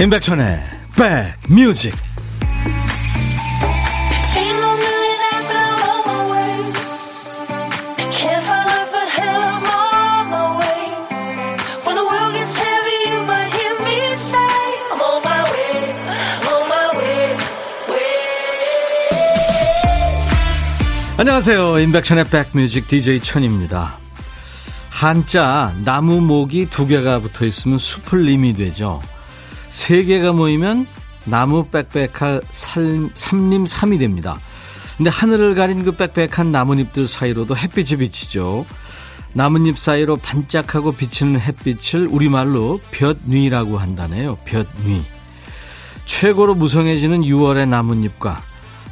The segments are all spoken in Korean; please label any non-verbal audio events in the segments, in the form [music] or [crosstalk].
임백천의 백뮤직. 안녕하세요. 임백천의 백뮤직 DJ 천입니다. 한자 나무 목이 두 개가 붙어 있으면 수풀림이 되죠 세 개가 모이면 나무 빽빽할 삼림삼이 됩니다. 근데 하늘을 가린 그 빽빽한 나뭇잎들 사이로도 햇빛이 비치죠. 나뭇잎 사이로 반짝하고 비치는 햇빛을 우리말로 볕뉘라고 한다네요. 볕뉘. 최고로 무성해지는 6월의 나뭇잎과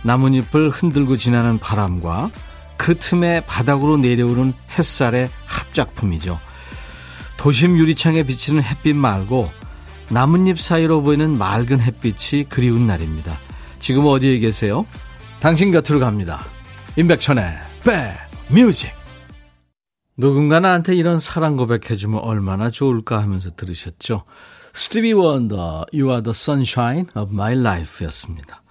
나뭇잎을 흔들고 지나는 바람과 그 틈에 바닥으로 내려오는 햇살의 합작품이죠. 도심 유리창에 비치는 햇빛 말고 나뭇잎 사이로 보이는 맑은 햇빛이 그리운 날입니다. 지금 어디에 계세요? 당신 곁으로 갑니다. 임백천의 백뮤직 누군가 나한테 이런 사랑 고백해주면 얼마나 좋을까 하면서 들으셨죠. 스티비 원더, You are the sunshine of my life 였습니다.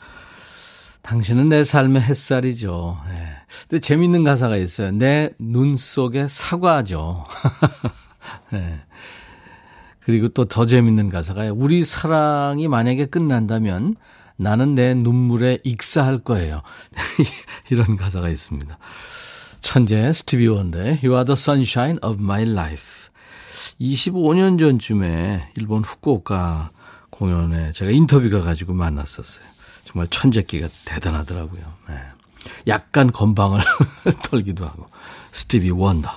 당신은 내 삶의 햇살이죠. 네. 근데 재밌는 가사가 있어요. 내 눈 속에 사과죠. 네. [laughs] 그리고 또 더 재밌는 가사가 우리 사랑이 만약에 끝난다면 나는 내 눈물에 익사할 거예요. [laughs] 이런 가사가 있습니다. 천재 스티비 원더의 You are the sunshine of my life. 25년 전쯤에 일본 후쿠오카 공연에 제가 인터뷰가 가지고 만났었어요. 정말 천재끼가 대단하더라고요. 네. 약간 건반을 [laughs] 털기도 하고. 스티비 원더.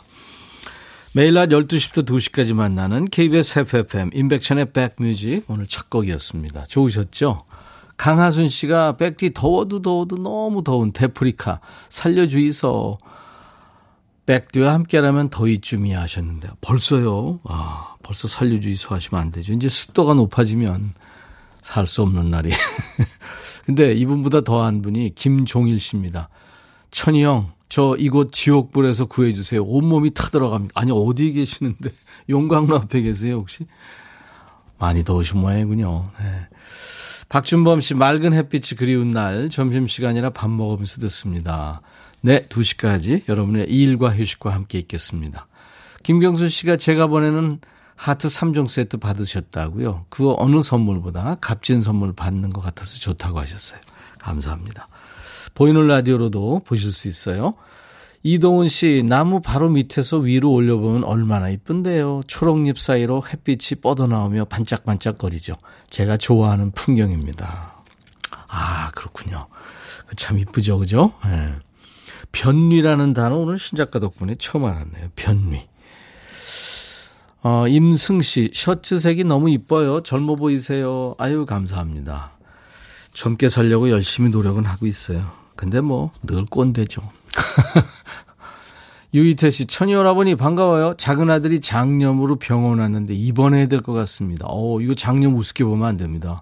매일 낮 12시부터 2시까지 만나는 KBS FFM 인백천의 백뮤직 오늘 첫 곡이었습니다. 좋으셨죠? 강하순 씨가 백디 더워도 더워도 너무 더운 대프리카 살려주이소. 백디와 함께라면 더위쯤이야 하셨는데 벌써요. 아, 벌써 살려주이소 하시면 안 되죠. 이제 습도가 높아지면 살 수 없는 날이. [laughs] 근데 이분보다 더한 분이 김종일 씨입니다. 천희 형, 저 이곳 지옥불에서 구해주세요. 온몸이 타들어갑니다. 아니, 어디 계시는데? [laughs] 용광로 앞에 계세요, 혹시? 많이 더우신 모양이군요. 네. 박준범 씨, 맑은 햇빛이 그리운 날, 점심시간이라 밥 먹으면서 듣습니다. 네, 2시까지 여러분의 일과 휴식과 함께 있겠습니다. 김경수 씨가 제가 보내는 하트 3종 세트 받으셨다고요. 그 어느 선물보다 값진 선물 받는 것 같아서 좋다고 하셨어요. 감사합니다. 보이는 라디오로도 보실 수 있어요. 이동훈 씨, 나무 바로 밑에서 위로 올려보면 얼마나 이쁜데요. 초록잎 사이로 햇빛이 뻗어나오며 반짝반짝거리죠. 제가 좋아하는 풍경입니다. 아, 그렇군요. 그참 이쁘죠, 그죠? 네. 변위라는 단어 오늘 신작가 덕분에 처음 알았네요. 변위. 어, 임승 씨, 셔츠 색이 너무 이뻐요. 젊어 보이세요. 아유, 감사합니다. 젊게 살려고 열심히 노력은 하고 있어요. 근데 뭐 늘 꼰대죠. [laughs] 유이태 씨, 천이 오라버니 반가워요. 작은 아들이 장염으로 병원 왔는데 입원해야 될 것 같습니다. 어, 이거 장염 우습게 보면 안 됩니다.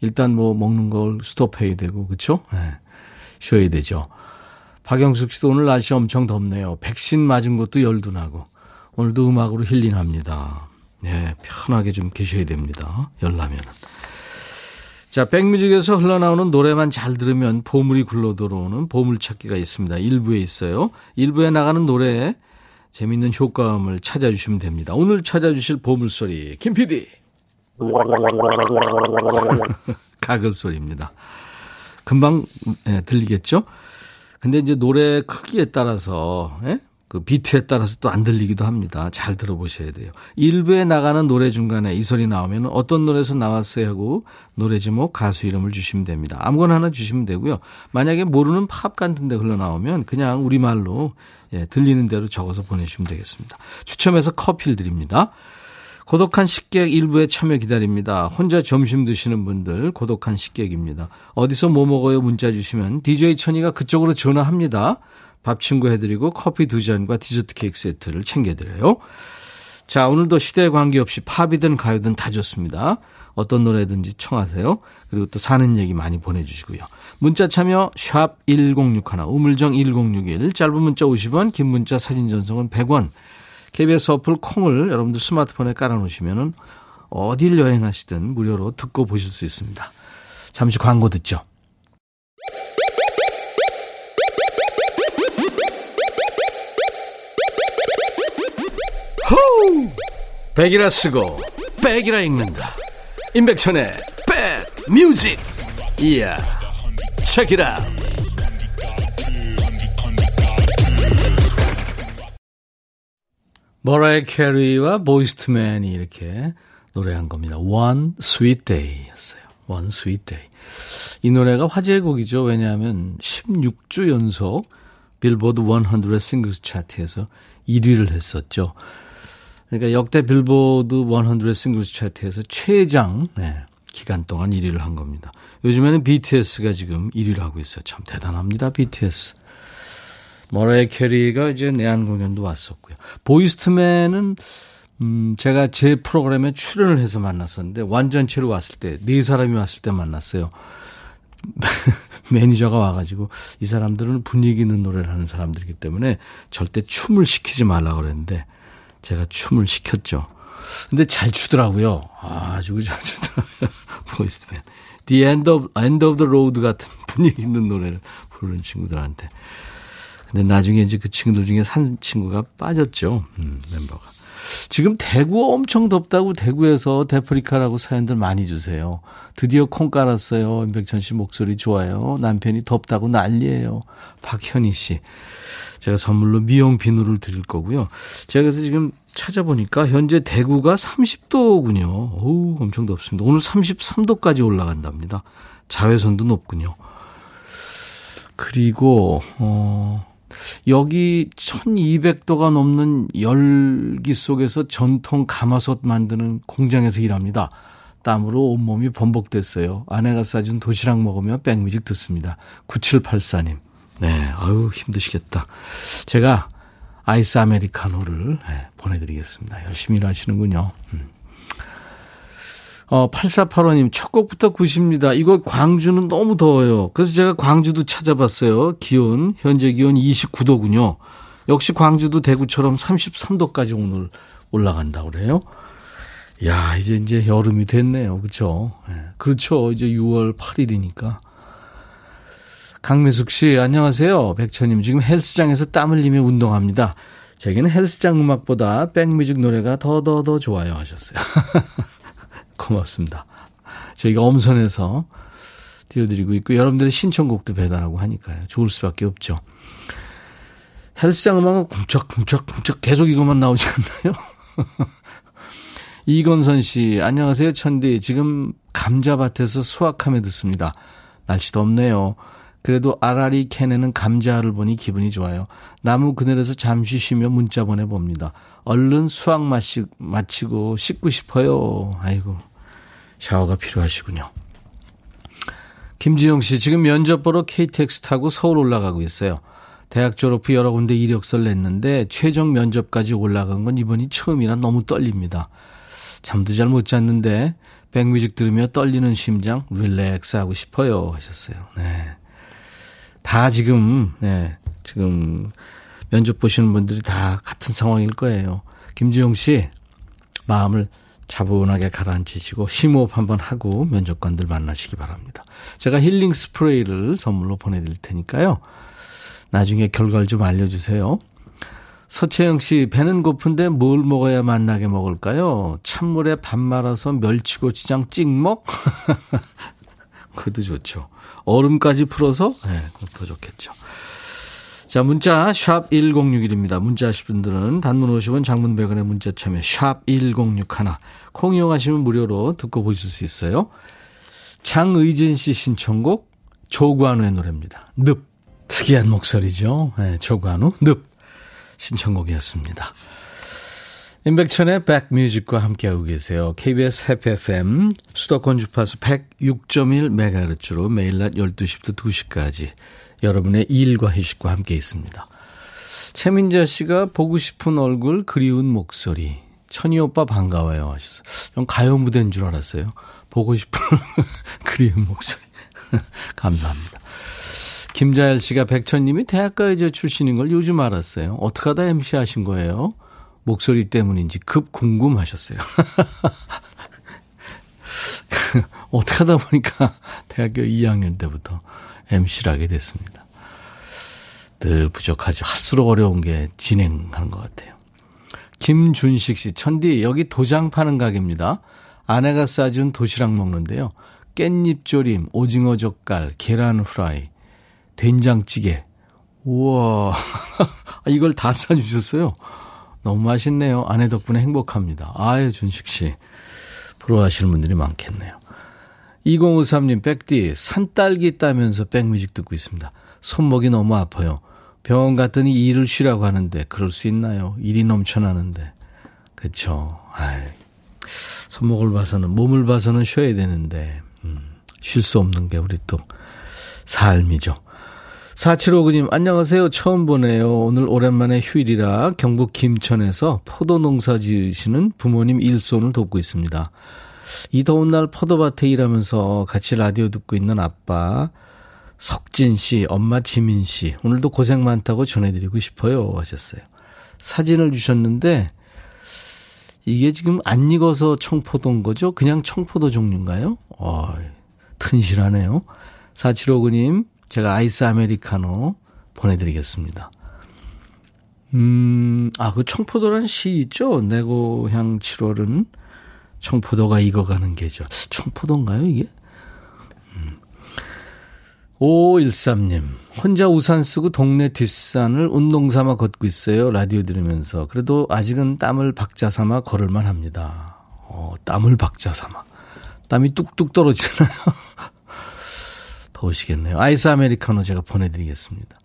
일단 뭐 먹는 걸 스톱해야 되고, 그쵸? 네. 쉬어야 되죠. 박영숙 씨도 오늘 날씨 엄청 덥네요. 백신 맞은 것도 열도 나고. 오늘도 음악으로 힐링합니다. 네, 편하게 좀 계셔야 됩니다. 열나면은. 자, 백뮤직에서 흘러나오는 노래만 잘 들으면 보물이 굴러 들어오는 보물찾기가 있습니다. 일부에 있어요. 일부에 나가는 노래에 재밌는 효과음을 찾아주시면 됩니다. 오늘 찾아주실 보물소리, 김 PD. [laughs] 가글 소리입니다. 금방 네, 들리겠죠? 근데 이제 노래 크기에 따라서 예? 그 비트에 따라서 또 안 들리기도 합니다. 잘 들어보셔야 돼요. 일부에 나가는 노래 중간에 이 소리 나오면 어떤 노래에서 나왔어요 하고 노래 제목, 가수 이름을 주시면 됩니다. 아무거나 하나 주시면 되고요. 만약에 모르는 팝 같은 데 흘러나오면 그냥 우리말로 예, 들리는 대로 적어서 보내주시면 되겠습니다. 추첨해서 커피를 드립니다. 고독한 식객 일부에 참여 기다립니다. 혼자 점심 드시는 분들 고독한 식객입니다. 어디서 뭐 먹어요 문자 주시면 DJ 천이가 그쪽으로 전화합니다. 밥 친구 해드리고 커피 두 잔과 디저트 케이크 세트를 챙겨드려요. 자, 오늘도 시대에 관계없이 팝이든 가요든 다 좋습니다. 어떤 노래든지 청하세요. 그리고 또 사는 얘기 많이 보내주시고요. 문자 참여 샵 1061, 우물정 1061, 짧은 문자 50원, 긴 문자 사진 전송은 100원. KBS 어플 콩을 여러분들 스마트폰에 깔아놓으시면 어딜 여행하시든 무료로 듣고 보실 수 있습니다. 잠시 광고 듣죠. 호우! 백이라 쓰고 백이라 읽는다. 임백천의 백 뮤직. 이야. 책이라. 머라이어 캐리와 보이즈투맨이 이렇게 노래한 겁니다. One Sweet Day였어요. One Sweet Day. 이 노래가 화제의 곡이죠. 왜냐하면 16주 연속 빌보드 100 singles 차트에서 1위를 했었죠. 그러니까 역대 빌보드 100 singles 차트에서 최장 네, 기간 동안 1위를 한 겁니다. 요즘에는 BTS가 지금 1위를 하고 있어요. 참 대단합니다. BTS. 머라이어 캐리가 이제 내한 공연도 왔었고요. 보이즈투맨은 음, 제가 제 프로그램에 출연을 해서 만났었는데 완전체로 왔을 때 네 사람이 왔을 때 만났어요. [laughs] 매니저가 와가지고 이 사람들은 분위기 있는 노래를 하는 사람들이기 때문에 절대 춤을 시키지 말라 그랬는데 제가 춤을 시켰죠. 근데 잘 추더라고요. 아주 잘 추더라고요. [laughs] 보이즈투맨. The End of, End of the Road 같은 분위기 있는 노래를 부르는 친구들한테. 근데 나중에 이제 그 친구들 중에 한 친구가 빠졌죠. 음, 멤버가. 지금 대구 엄청 덥다고 대구에서 데프리카라고 사연들 많이 주세요. 드디어 콩 깔았어요. 임백천 씨 목소리 좋아요. 남편이 덥다고 난리예요. 박현희 씨. 제가 선물로 미용 비누를 드릴 거고요. 제가 그래서 지금 찾아보니까 현재 대구가 30도군요. 어우, 엄청 덥습니다. 오늘 33도까지 올라간답니다. 자외선도 높군요. 그리고, 어, 여기 1200도가 넘는 열기 속에서 전통 가마솥 만드는 공장에서 일합니다. 땀으로 온몸이 범벅됐어요. 아내가 싸준 도시락 먹으며 백뮤직 듣습니다. 9784님. 네, 아유, 힘드시겠다. 제가 아이스 아메리카노를 네, 보내드리겠습니다. 열심히 일하시는군요. 음. 어, 8485님, 첫 곡부터 9십니다. 이거 광주는 너무 더워요. 그래서 제가 광주도 찾아봤어요. 기온, 현재 기온 29도군요. 역시 광주도 대구처럼 33도까지 오늘 올라간다고 그래요. 야, 이제 이제 여름이 됐네요. 그렇죠? 네. 그렇죠. 이제 6월 8일이니까. 강미숙 씨, 안녕하세요. 백천님, 지금 헬스장에서 땀 흘리며 운동합니다. 제게는 헬스장 음악보다 백뮤직 노래가 더더 더 좋아요 하셨어요. [laughs] 고맙습니다. 저희가 엄선해서 띄워드리고 있고 여러분들의 신청곡도 배달하고 하니까요. 좋을 수밖에 없죠. 헬스장 음악은 쿵짝쿵짝쿵짝 계속 이것만 나오지 않나요? [laughs] 이건선 씨, 안녕하세요, 천디. 지금 감자밭에서 수확하며 듣습니다. 날씨 덥네요. 그래도 아라리 캔에는 감자를 보니 기분이 좋아요. 나무 그늘에서 잠시 쉬며 문자 보내봅니다. 얼른 수학 마시, 마치고 씻고 싶어요. 아이고, 샤워가 필요하시군요. 김지영 씨, 지금 면접 보러 KTX 타고 서울 올라가고 있어요. 대학 졸업 후 여러 군데 이력서를 냈는데 최종 면접까지 올라간 건 이번이 처음이라 너무 떨립니다. 잠도 잘 못 잤는데 백뮤직 들으며 떨리는 심장 릴렉스 하고 싶어요 하셨어요. 네. 다 지금, 네, 지금 면접 보시는 분들이 다 같은 상황일 거예요. 김지용 씨, 마음을 차분하게 가라앉히시고 심호흡 한번 하고 면접관들 만나시기 바랍니다. 제가 힐링 스프레이를 선물로 보내드릴 테니까요. 나중에 결과를 좀 알려주세요. 서채영 씨, 배는 고픈데 뭘 먹어야 만나게 먹을까요? 찬물에 밥 말아서 멸치고추장 찍먹? [laughs] 그것도 좋죠. 얼음까지 풀어서? 네, 그것도 좋겠죠. 자, 문자 샵 1061입니다. 문자 하실 분들은 단문 50원 장문 100원의 문자 참여 샵 1061. 콩 이용하시면 무료로 듣고 보실 수 있어요. 장의진 씨 신청곡 조관우의 노래입니다. 늪. 특이한 목소리죠. 네, 조관우 늪 신청곡이었습니다. 임백천의 백뮤직과 함께하고 계세요. KBS 해피 FM 수도권 주파수 106.1MHz로 매일 낮 12시부터 2시까지 여러분의 일과 휴식과 함께 있습니다. 최민자 씨가 보고 싶은 얼굴 그리운 목소리 천희 오빠 반가워요 하셨어요. 좀 가요 무대인 줄 알았어요. 보고 싶은 [laughs] 그리운 목소리 [laughs] 감사합니다. 김자열 씨가 백천님이 대학가요제 출신인 걸 요즘 알았어요. 어떻게 하다 MC 하신 거예요? 목소리 때문인지 급 궁금하셨어요. [laughs] 어떻게 하다 보니까 대학교 2학년 때부터 MC를 하게 됐습니다. 늘 부족하죠. 할수록 어려운 게 진행하는 것 같아요. 김준식 씨, 천디, 여기 도장 파는 가게입니다. 아내가 싸준 도시락 먹는데요. 깻잎 조림, 오징어 젓갈, 계란 후라이, 된장찌개. 우와, [laughs] 이걸 다 싸주셨어요. 너무 맛있네요. 아내 덕분에 행복합니다. 아유, 준식 씨. 부러워하시는 분들이 많겠네요. 2053님, 백디, 산딸기 따면서 백뮤직 듣고 있습니다. 손목이 너무 아파요. 병원 갔더니 일을 쉬라고 하는데, 그럴 수 있나요? 일이 넘쳐나는데. 그쵸. 아이, 손목을 봐서는, 몸을 봐서는 쉬어야 되는데, 음, 쉴 수 없는 게 우리 또 삶이죠. 4759님, 안녕하세요. 처음 보네요. 오늘 오랜만에 휴일이라 경북 김천에서 포도 농사 지으시는 부모님 일손을 돕고 있습니다. 이 더운 날 포도밭에 일하면서 같이 라디오 듣고 있는 아빠, 석진 씨, 엄마 지민 씨, 오늘도 고생 많다고 전해드리고 싶어요. 하셨어요. 사진을 주셨는데, 이게 지금 안 익어서 청포도인 거죠? 그냥 청포도 종류인가요? 어, 튼실하네요. 4759님, 제가 아이스 아메리카노 보내드리겠습니다. 음, 아, 그 청포도란 시 있죠? 내 고향 7월은 청포도가 익어가는 계절. 청포도인가요, 이게? 음. 5513님, 혼자 우산 쓰고 동네 뒷산을 운동 삼아 걷고 있어요. 라디오 들으면서. 그래도 아직은 땀을 박자 삼아 걸을만 합니다. 어, 땀을 박자 삼아. 땀이 뚝뚝 떨어지나요? [laughs] 더우시겠네요. 아이스 아메리카노 제가 보내드리겠습니다.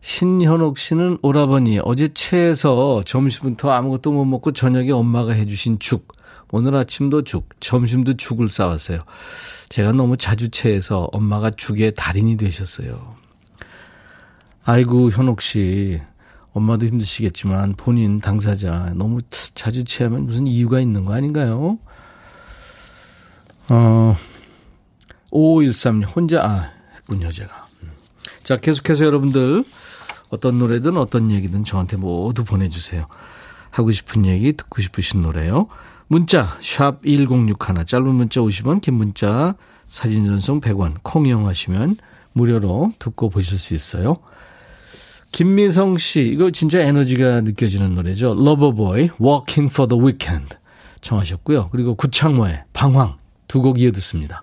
신현옥 씨는 오라버니 어제 체해서 점심부터 아무것도 못 먹고 저녁에 엄마가 해주신 죽 오늘 아침도 죽 점심도 죽을 싸왔어요. 제가 너무 자주 체해서 엄마가 죽의 달인이 되셨어요. 아이고 현옥 씨 엄마도 힘드시겠지만 본인 당사자 너무 자주 체하면 무슨 이유가 있는 거 아닌가요? 어 5513님, 혼자, 아, 했군요, 제가. 음. 자, 계속해서 여러분들, 어떤 노래든 어떤 얘기든 저한테 모두 보내주세요. 하고 싶은 얘기, 듣고 싶으신 노래요. 문자, 샵 1061, 짧은 문자 50원, 긴 문자, 사진 전송 100원, 콩 이용하시면 무료로 듣고 보실 수 있어요. 김미성 씨, 이거 진짜 에너지가 느껴지는 노래죠. 러버보이, Working for the Weekend 청하셨고요. 그리고 구창모의 방황 두 곡 이어 듣습니다.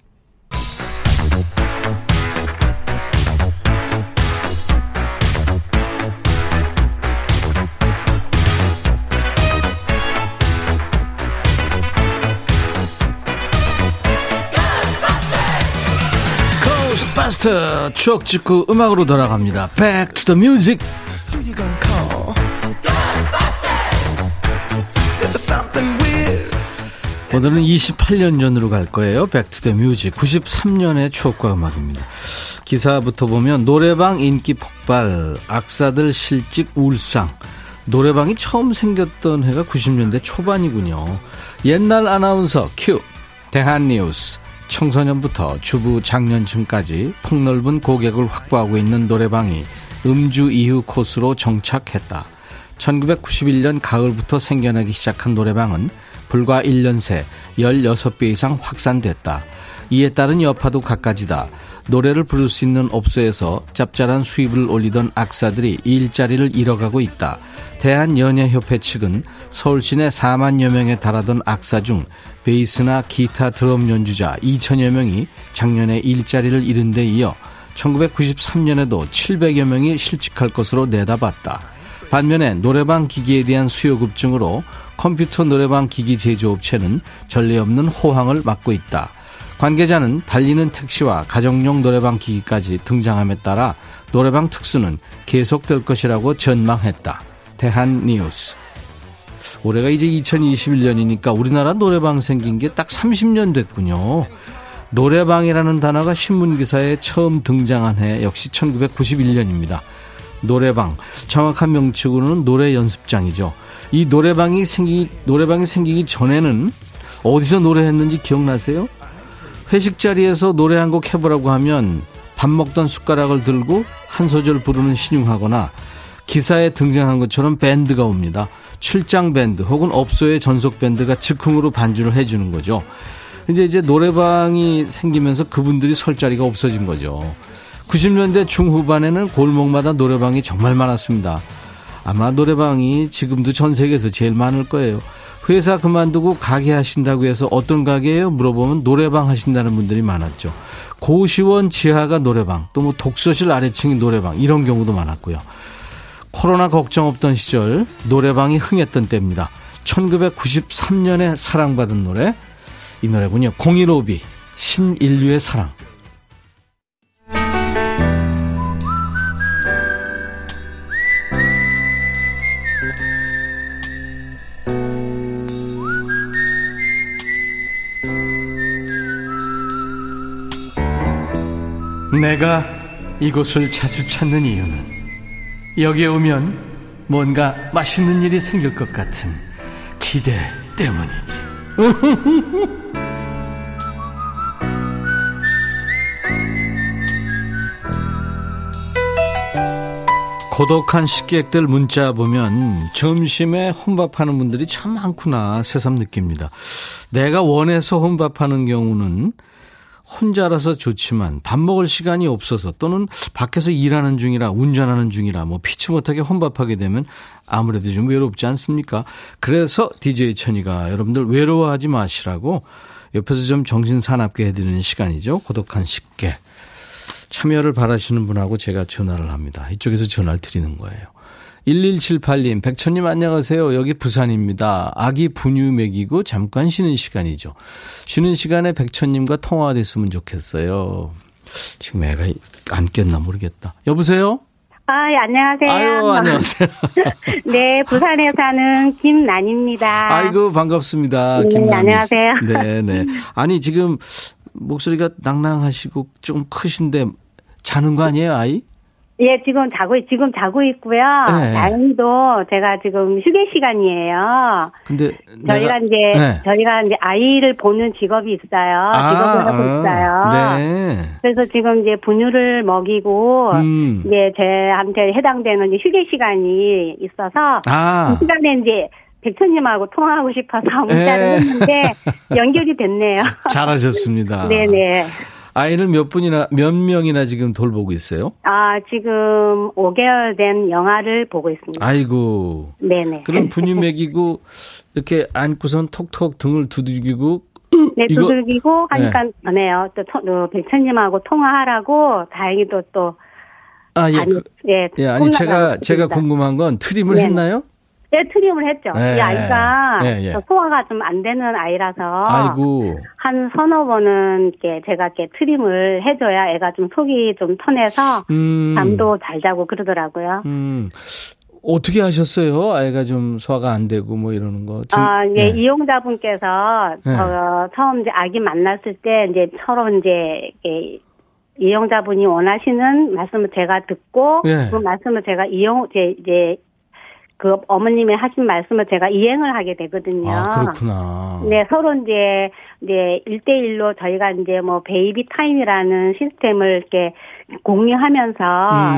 고스트바스터 추억 찍고 음악으로 돌아갑니다. Back to the music. 오늘은 28년 전으로 갈 거예요. Back to the music. 93년의 추억과 음악입니다. 기사부터 보면 노래방 인기 폭발, 악사들 실직 울상. 노래방이 처음 생겼던 해가 90년대 초반이군요. 옛날 아나운서 큐. 대한뉴스. 청소년부터 주부 장년층까지 폭넓은 고객을 확보하고 있는 노래방이 음주 이후 코스로 정착했다. 1991년 가을부터 생겨나기 시작한 노래방은 불과 1년 새 16배 이상 확산됐다. 이에 따른 여파도 갖가지다. 노래를 부를 수 있는 업소에서 짭짤한 수입을 올리던 악사들이 일자리를 잃어가고 있다. 대한연예협회 측은 서울 시내 4만여 명에 달하던 악사 중 베이스나 기타 드럼 연주자 2천여 명이 작년에 일자리를 잃은 데 이어 1993년에도 700여 명이 실직할 것으로 내다봤다. 반면에 노래방 기기에 대한 수요 급증으로 컴퓨터 노래방 기기 제조업체는 전례 없는 호황을 맞고 있다. 관계자는 달리는 택시와 가정용 노래방 기기까지 등장함에 따라 노래방 특수는 계속될 것이라고 전망했다. 대한 뉴스. 올해가 이제 2021년이니까 우리나라 노래방 생긴 게 딱 30년 됐군요. 노래방이라는 단어가 신문기사에 처음 등장한 해 역시 1991년입니다. 노래방, 정확한 명칭으로는 노래 연습장이죠. 이 노래방이 생기, 노래방이 생기기 전에는 어디서 노래했는지 기억나세요? 회식 자리에서 노래 한 곡 해보라고 하면 밥 먹던 숟가락을 들고 한 소절 부르는 신용하거나 기사에 등장한 것처럼 밴드가 옵니다. 출장 밴드 혹은 업소의 전속 밴드가 즉흥으로 반주를 해주는 거죠. 이제 이제 노래방이 생기면서 그분들이 설 자리가 없어진 거죠. 90년대 중후반에는 골목마다 노래방이 정말 많았습니다. 아마 노래방이 지금도 전 세계에서 제일 많을 거예요. 회사 그만두고 가게 하신다고 해서 어떤 가게예요? 물어보면 노래방 하신다는 분들이 많았죠. 고시원 지하가 노래방, 또 뭐 독서실 아래층이 노래방 이런 경우도 많았고요. 코로나 걱정 없던 시절 노래방이 흥했던 때입니다. 1993년에 사랑받은 노래 이 노래군요. 015비 신인류의 사랑 내가 이곳을 자주 찾는 이유는 여기에 오면 뭔가 맛있는 일이 생길 것 같은 기대 때문이지. [laughs] 고독한 식객들 문자 보면 점심에 혼밥하는 분들이 참 많구나 새삼 느낍니다. 내가 원해서 혼밥하는 경우는 혼자라서 좋지만 밥 먹을 시간이 없어서 또는 밖에서 일하는 중이라 운전하는 중이라 뭐 피치 못하게 혼밥하게 되면 아무래도 좀 외롭지 않습니까? 그래서 DJ 천이가 여러분들 외로워하지 마시라고 옆에서 좀 정신 사납게 해드리는 시간이죠. 고독한 식객. 참여를 바라시는 분하고 제가 전화를 합니다. 이쪽에서 전화를 드리는 거예요. 1178님, 백천님 안녕하세요. 여기 부산입니다. 아기 분유 먹이고 잠깐 쉬는 시간이죠. 쉬는 시간에 백천님과 통화가 됐으면 좋겠어요. 지금 애가 안 깼나 모르겠다. 여보세요? 아, 예, 안녕하세요. 아유, 안녕하세요. [laughs] 네, 부산에 사는 김난입니다. 아이고, 반갑습니다. 네, 김난이. 안녕하세요. 네, 네. 아니, 지금 목소리가 낭낭하시고 좀 크신데 자는 거 아니에요, 아이? 예, 지금 자고, 지금 자고 있고요. 네. 다행히도 제가 지금 휴게 시간이에요. 근데 저희가 내가- 이제, 네. 저희가 이제 아이를 보는 직업이 있어요. 직업을 하고 있어요. 아, 네. 그래서 지금 이제 분유를 먹이고, 음. 이제 제한테 해당되는 이제 휴게 시간이 있어서, 아, 그 시간에 이제 백천님하고 통화하고 싶어서 문자를 에. 했는데 [laughs] 연결이 됐네요. 잘하셨습니다. [laughs] 네네. 아이를 몇 분이나 몇 명이나 지금 돌보고 있어요? 아, 지금 5개월 된 영화를 보고 있습니다. 아이고. 네네. 그럼 [laughs] 분유 먹이고 이렇게 안고선 톡톡 등을 두들기고 네, 두들기고 하니까 전에요. 또 토- 어, 백천님하고 통화하라고 다행히도 또 아, 예. 아니, 그, 예, 예, 아니 제가 제가 있습니다. 궁금한 건 트림을 네네. 했나요? 네, 트림을 했죠. 예, 이 아이가 예, 예. 저 소화가 좀 안 되는 아이라서 아이고. 한 서너 번은 이렇게 제가 이렇게 트림을 해줘야 애가 좀 속이 좀 터내서 음. 잠도 잘 자고 그러더라고요. 음. 어떻게 하셨어요? 아이가 좀 소화가 안 되고 뭐 이러는 거. 지금- 아, 예, 네. 이용자분께서 네. 어, 처음 이제 아기 만났을 때 이제 서로 이제 이렇게 이용자분이 원하시는 말씀을 제가 듣고 네. 그 말씀을 제가 이용 이제 이제 그 어머님이 하신 말씀을 제가 이행을 하게 되거든요. 아, 그렇구나. 네, 서로 이제, 이제, 1대1로 저희가 이제 뭐, 베이비 타임이라는 시스템을 이렇게 공유하면서,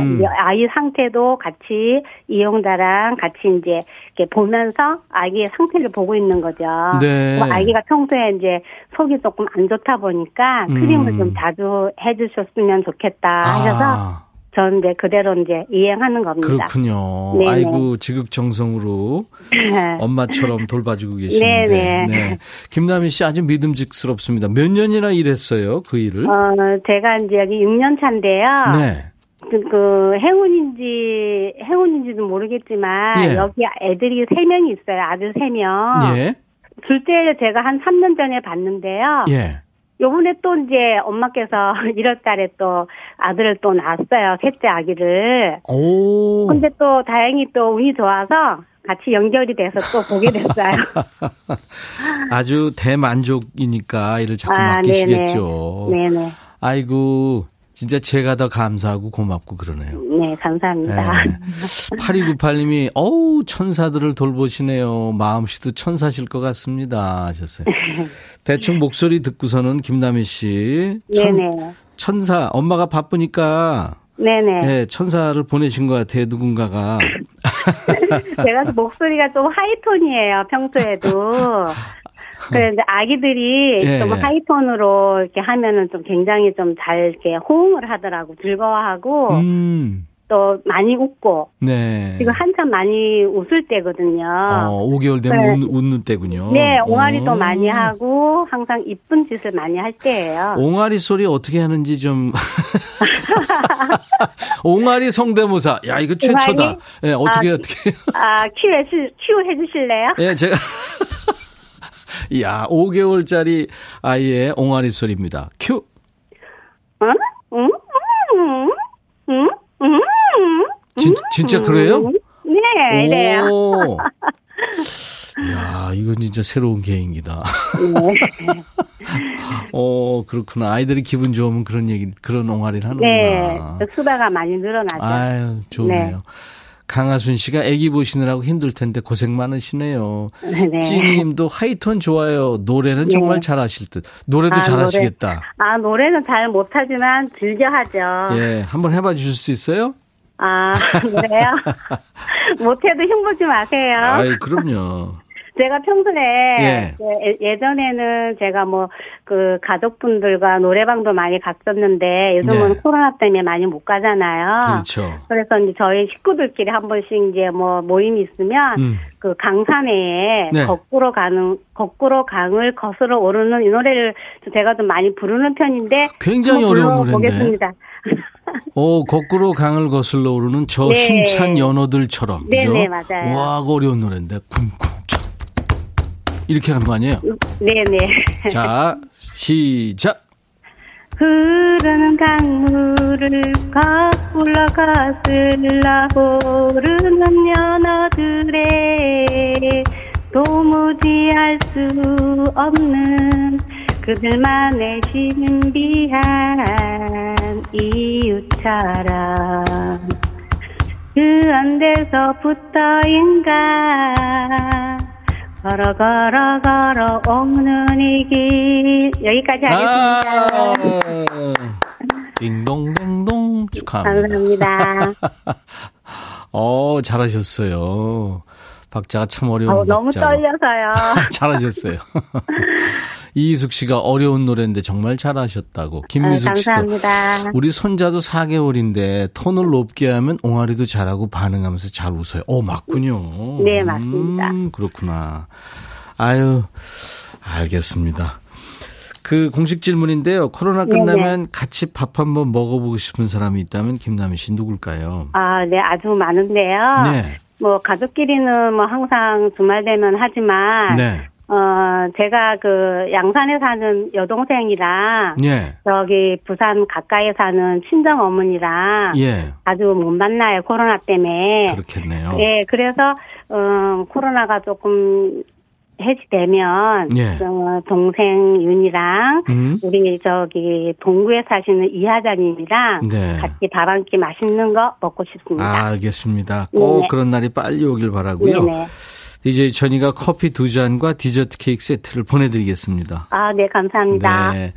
음. 이제 아이 상태도 같이 이용자랑 같이 이제, 이렇게 보면서 아기의 상태를 보고 있는 거죠. 네. 뭐 아기가 평소에 이제 속이 조금 안 좋다 보니까 트림을 음. 좀 자주 해주셨으면 좋겠다 하셔서 아, 전 이제 그대로 이제 이행하는 겁니다. 그렇군요. 네네. 아이고 지극정성으로 [laughs] 엄마처럼 돌봐주고 계시는데. 네네. 네. 김남희 씨 아주 믿음직스럽습니다. 몇 년이나 일했어요, 그 일을? 어, 제가 이제 여기 6년 차인데요. 네. 아무튼 그 행운인지 행운인지도 모르겠지만 예. 여기 애들이 세 명이 있어요. 아들 세 명. 예. 둘째 제가 한 3년 전에 봤는데요. 예. 요번에 또 이제 엄마께서 [laughs] 1월 달에 또 아들을 또 낳았어요. 셋째 아기를. 오. 근데 또 다행히 또 운이 좋아서 같이 연결이 돼서 또 보게 됐어요. [laughs] 아주 대만족이니까 이를 자꾸 아, 맡기시겠죠. 네네. 아이고, 진짜 제가 더 감사하고 고맙고 그러네요. 네, 감사합니다. 네. 8298님이, 어우, 천사들을 돌보시네요. 마음씨도 천사실 것 같습니다. 하셨어요. [laughs] 대충 목소리 듣고서는 김남희 씨. 천, 네네. 천사, 엄마가 바쁘니까, 네네. 예, 천사를 보내신 것 같아요, 누군가가. [laughs] 제가 목소리가 좀 하이톤이에요, 평소에도. [laughs] 그런데 아기들이 예, 좀 예. 하이톤으로 이렇게 하면은 좀 굉장히 좀 잘 이렇게 호응을 하더라고. 즐거워하고, 음, 또 많이 웃고. 네. 지금 한참 많이 웃을 때거든요. 어, 5개월 되면 네. 웃는, 웃는 때군요. 네, 옹알이도 어. 많이 하고, 항상 이쁜 짓을 많이 할 때예요. 옹알이 소리 어떻게 하는지 좀. [laughs] [laughs] 옹알이 성대모사. 야, 이거 최초다. 예, 어떻게, 아, 어떻게. 아, 큐, 해주, 큐 해주실래요? 예, 제가. [laughs] 야, 5개월짜리 아이의 옹알이 소리입니다. 큐. 응? 응? 응? 응? 응? 진, 진짜 그래요? 네, 이래요. 오. [laughs] 야, 이건 진짜 새로운 개인기다. 네. [laughs] 어, 그렇구나. 아이들이 기분 좋으면 그런 얘기, 그런 옹알이를 네, 하는구나. 수다가 많이 늘어나죠. 아유, 좋네요. 네. 강하순 씨가 아기 보시느라고 힘들 텐데 고생 많으시네요. 네. 찌니님도 하이톤 좋아요. 노래는 네. 정말 잘하실 듯. 노래도 아, 잘하시겠다. 아, 노래는 잘 못하지만 즐겨 하죠. 예, 한번 해봐 주실 수 있어요? 아, 그래요? [laughs] 못해도 흉보지 마세요. 아이, 그럼요. 제가 평소에 예. 그 예- 예전에는 제가 뭐 그 가족분들과 노래방도 많이 갔었는데 요즘은 네. 코로나 때문에 많이 못 가잖아요. 그렇죠. 그래서 이제 저희 식구들끼리 한 번씩 이제 뭐 모임이 있으면 음. 그 강산에 네. 거꾸로 가는 거꾸로 강을 거스러 오르는 이 노래를 제가 좀 많이 부르는 편인데 굉장히 어려운 노래인데. 불러보겠습니다. 오, 거꾸로 강을 거슬러 오르는 저 네. 힘찬 연어들처럼. 네, 그죠? 네, 맞아요. 와, 그 어려운 노래인데. 쿵쿵 참. 이렇게 하는 거 아니에요? 네네. 자, 시작. 흐르는 강물을 거꾸로 거슬러 오르는 연어들의 도무지 알 수 없는 그들만의 신비한 이유처럼 그 안돼서부터인가 걸어 걸어 걸어 오는 이길 여기까지 하겠습니다. 아, 딩동댕동 축하합니다. 감사합니다. [laughs] 어, 잘하셨어요. 박자가 참 어려운 어, 너무 박자로. 떨려서요. [laughs] 잘하셨어요. [laughs] 이희숙 씨가 어려운 노래인데 정말 잘하셨다고. 김미숙 씨도 감사합니다. 우리 손자도 4개월인데 톤을 높게 하면 옹알이도 잘하고 반응하면서 잘 웃어요. 어, 맞군요. 네, 맞습니다. 음, 그렇구나. 아유, 알겠습니다. 그 공식 질문인데요. 코로나 네네. 끝나면 같이 밥 한번 먹어보고 싶은 사람이 있다면 김남희 씨 누굴까요? 아, 네, 아주 많은데요. 네. 뭐 가족끼리는 뭐 항상 주말 되면 하지만 네. 어 제가 그 양산에 사는 여동생이랑 예. 저기 부산 가까이에 사는 친정 어머니랑 예. 아주 못 만나요 코로나 때문에. 그렇겠네요. 예, 그래서 어 코로나가 조금 해지되면 예. 어, 동생 윤이랑 음. 우리 저기 동구에 사시는 이하자님이랑 네. 같이 밥 한 끼 맛있는 거 먹고 싶습니다. 아, 알겠습니다. 꼭 네네. 그런 날이 빨리 오길 바라고요. 네 네. DJ 천이가 커피 두 잔과 디저트 케이크 세트를 보내드리겠습니다. 아, 네, 감사합니다. 네.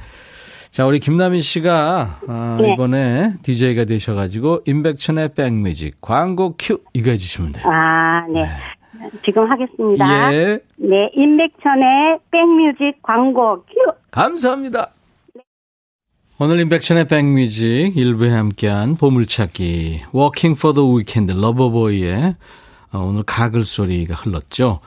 자, 우리 김남희 씨가 아, 네. 이번에 DJ가 되셔가지고 임백천의 백뮤직 광고 큐 이거 해주시면 돼요. 아, 네. 지금 하겠습니다. 예, 네, 임백천의 백뮤직 광고 큐. 감사합니다. 오늘 임백천의 백뮤직 일부에 함께한 보물찾기 Working for the Weekend 러버보이의 어, 오늘 가글 소리가 흘렀죠.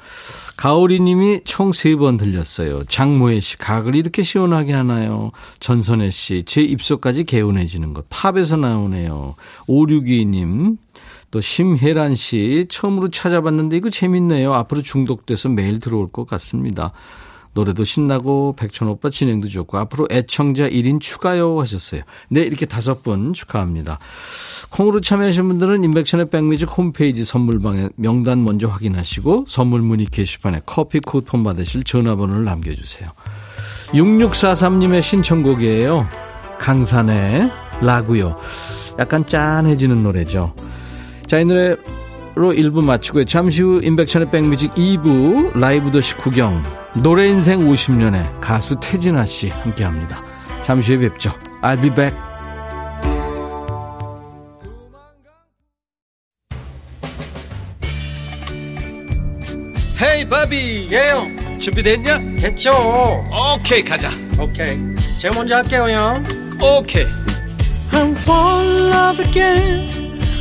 가오리 님이 총 세 번 들렸어요. 장모혜 씨, 가글 이렇게 시원하게 하나요? 전선혜 씨, 제 입속까지 개운해지는 것. 팝에서 나오네요. 5622님, 또 심혜란 씨, 처음으로 찾아봤는데 이거 재밌네요. 앞으로 중독돼서 매일 들어올 것 같습니다. 노래도 신나고 백천 오빠 진행도 좋고 앞으로 애청자 1인 추가요 하셨어요. 네 이렇게 다섯 분 축하합니다. 콩으로 참여하신 분들은 인백션의 백뮤직 홈페이지 선물방에 명단 먼저 확인하시고 선물 문의 게시판에 커피 쿠폰 받으실 전화번호를 남겨주세요. 6643님의 신청곡이에요. 강산의 라구요. 약간 짠해지는 노래죠. 자, 이 노래 로 1부 마치고요. 잠시 후 인백션의 백뮤직 2부 라이브 도시 구경 노래 인생 50년에 가수 태진아 씨 함께 합니다. 잠시 후에 뵙죠. I'll be back. 헤이 바비 예영 준비됐냐? 됐죠 오케이 가자 오케이 제가 먼저 할게요 형 오케이 I'm fall in love again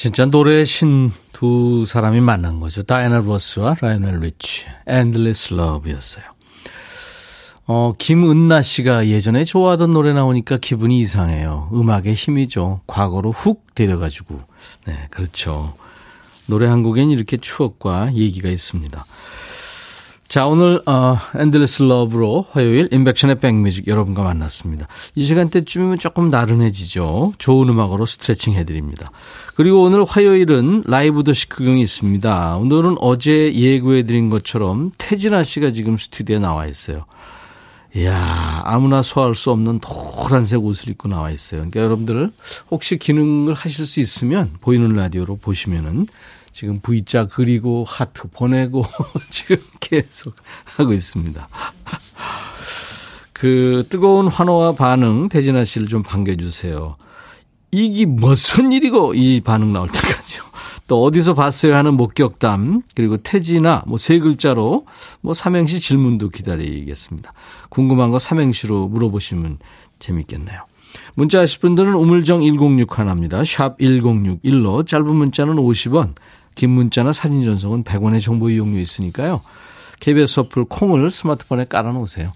진짜 노래 신두 사람이 만난 거죠. 다이애나 로스와 라이넬 리치. Endless Love였어요. 어, 김은나 씨가 예전에 좋아하던 노래 나오니까 기분이 이상해요. 음악의 힘이죠. 과거로 훅 데려가지고. 네, 그렇죠. 노래 한 곡엔 이렇게 추억과 얘기가 있습니다. 자, 오늘, 어, Endless Love로 화요일 임백천의 백뮤직 여러분과 만났습니다. 이 시간대쯤이면 조금 나른해지죠. 좋은 음악으로 스트레칭 해드립니다. 그리고 오늘 화요일은 라이브 도시 구경이 있습니다. 오늘은 어제 예고해드린 것처럼 태진아 씨가 지금 스튜디오에 나와 있어요. 이야, 아무나 소화할 수 없는 노란색 옷을 입고 나와 있어요. 그러니까 여러분들 혹시 기능을 하실 수 있으면 보이는 라디오로 보시면은 지금 V자 그리고 하트 보내고 [laughs] 지금 계속 하고 있습니다. 그 뜨거운 환호와 반응 태진아 씨를 좀 반겨주세요. 이게 무슨 일이고 이 반응 나올 때까지요. 또 어디서 봤어요 하는 목격담 그리고 태진아 뭐 세 글자로 뭐 삼행시 질문도 기다리겠습니다. 궁금한 거 삼행시로 물어보시면 재밌겠네요. 문자 하실 분들은 우물정 1061 합니다. 샵 1061로 짧은 문자는 50원 긴 문자나 사진 전송은 100원의 정보 이용료 있으니까요. KBS 어플 콩을 스마트폰에 깔아놓으세요.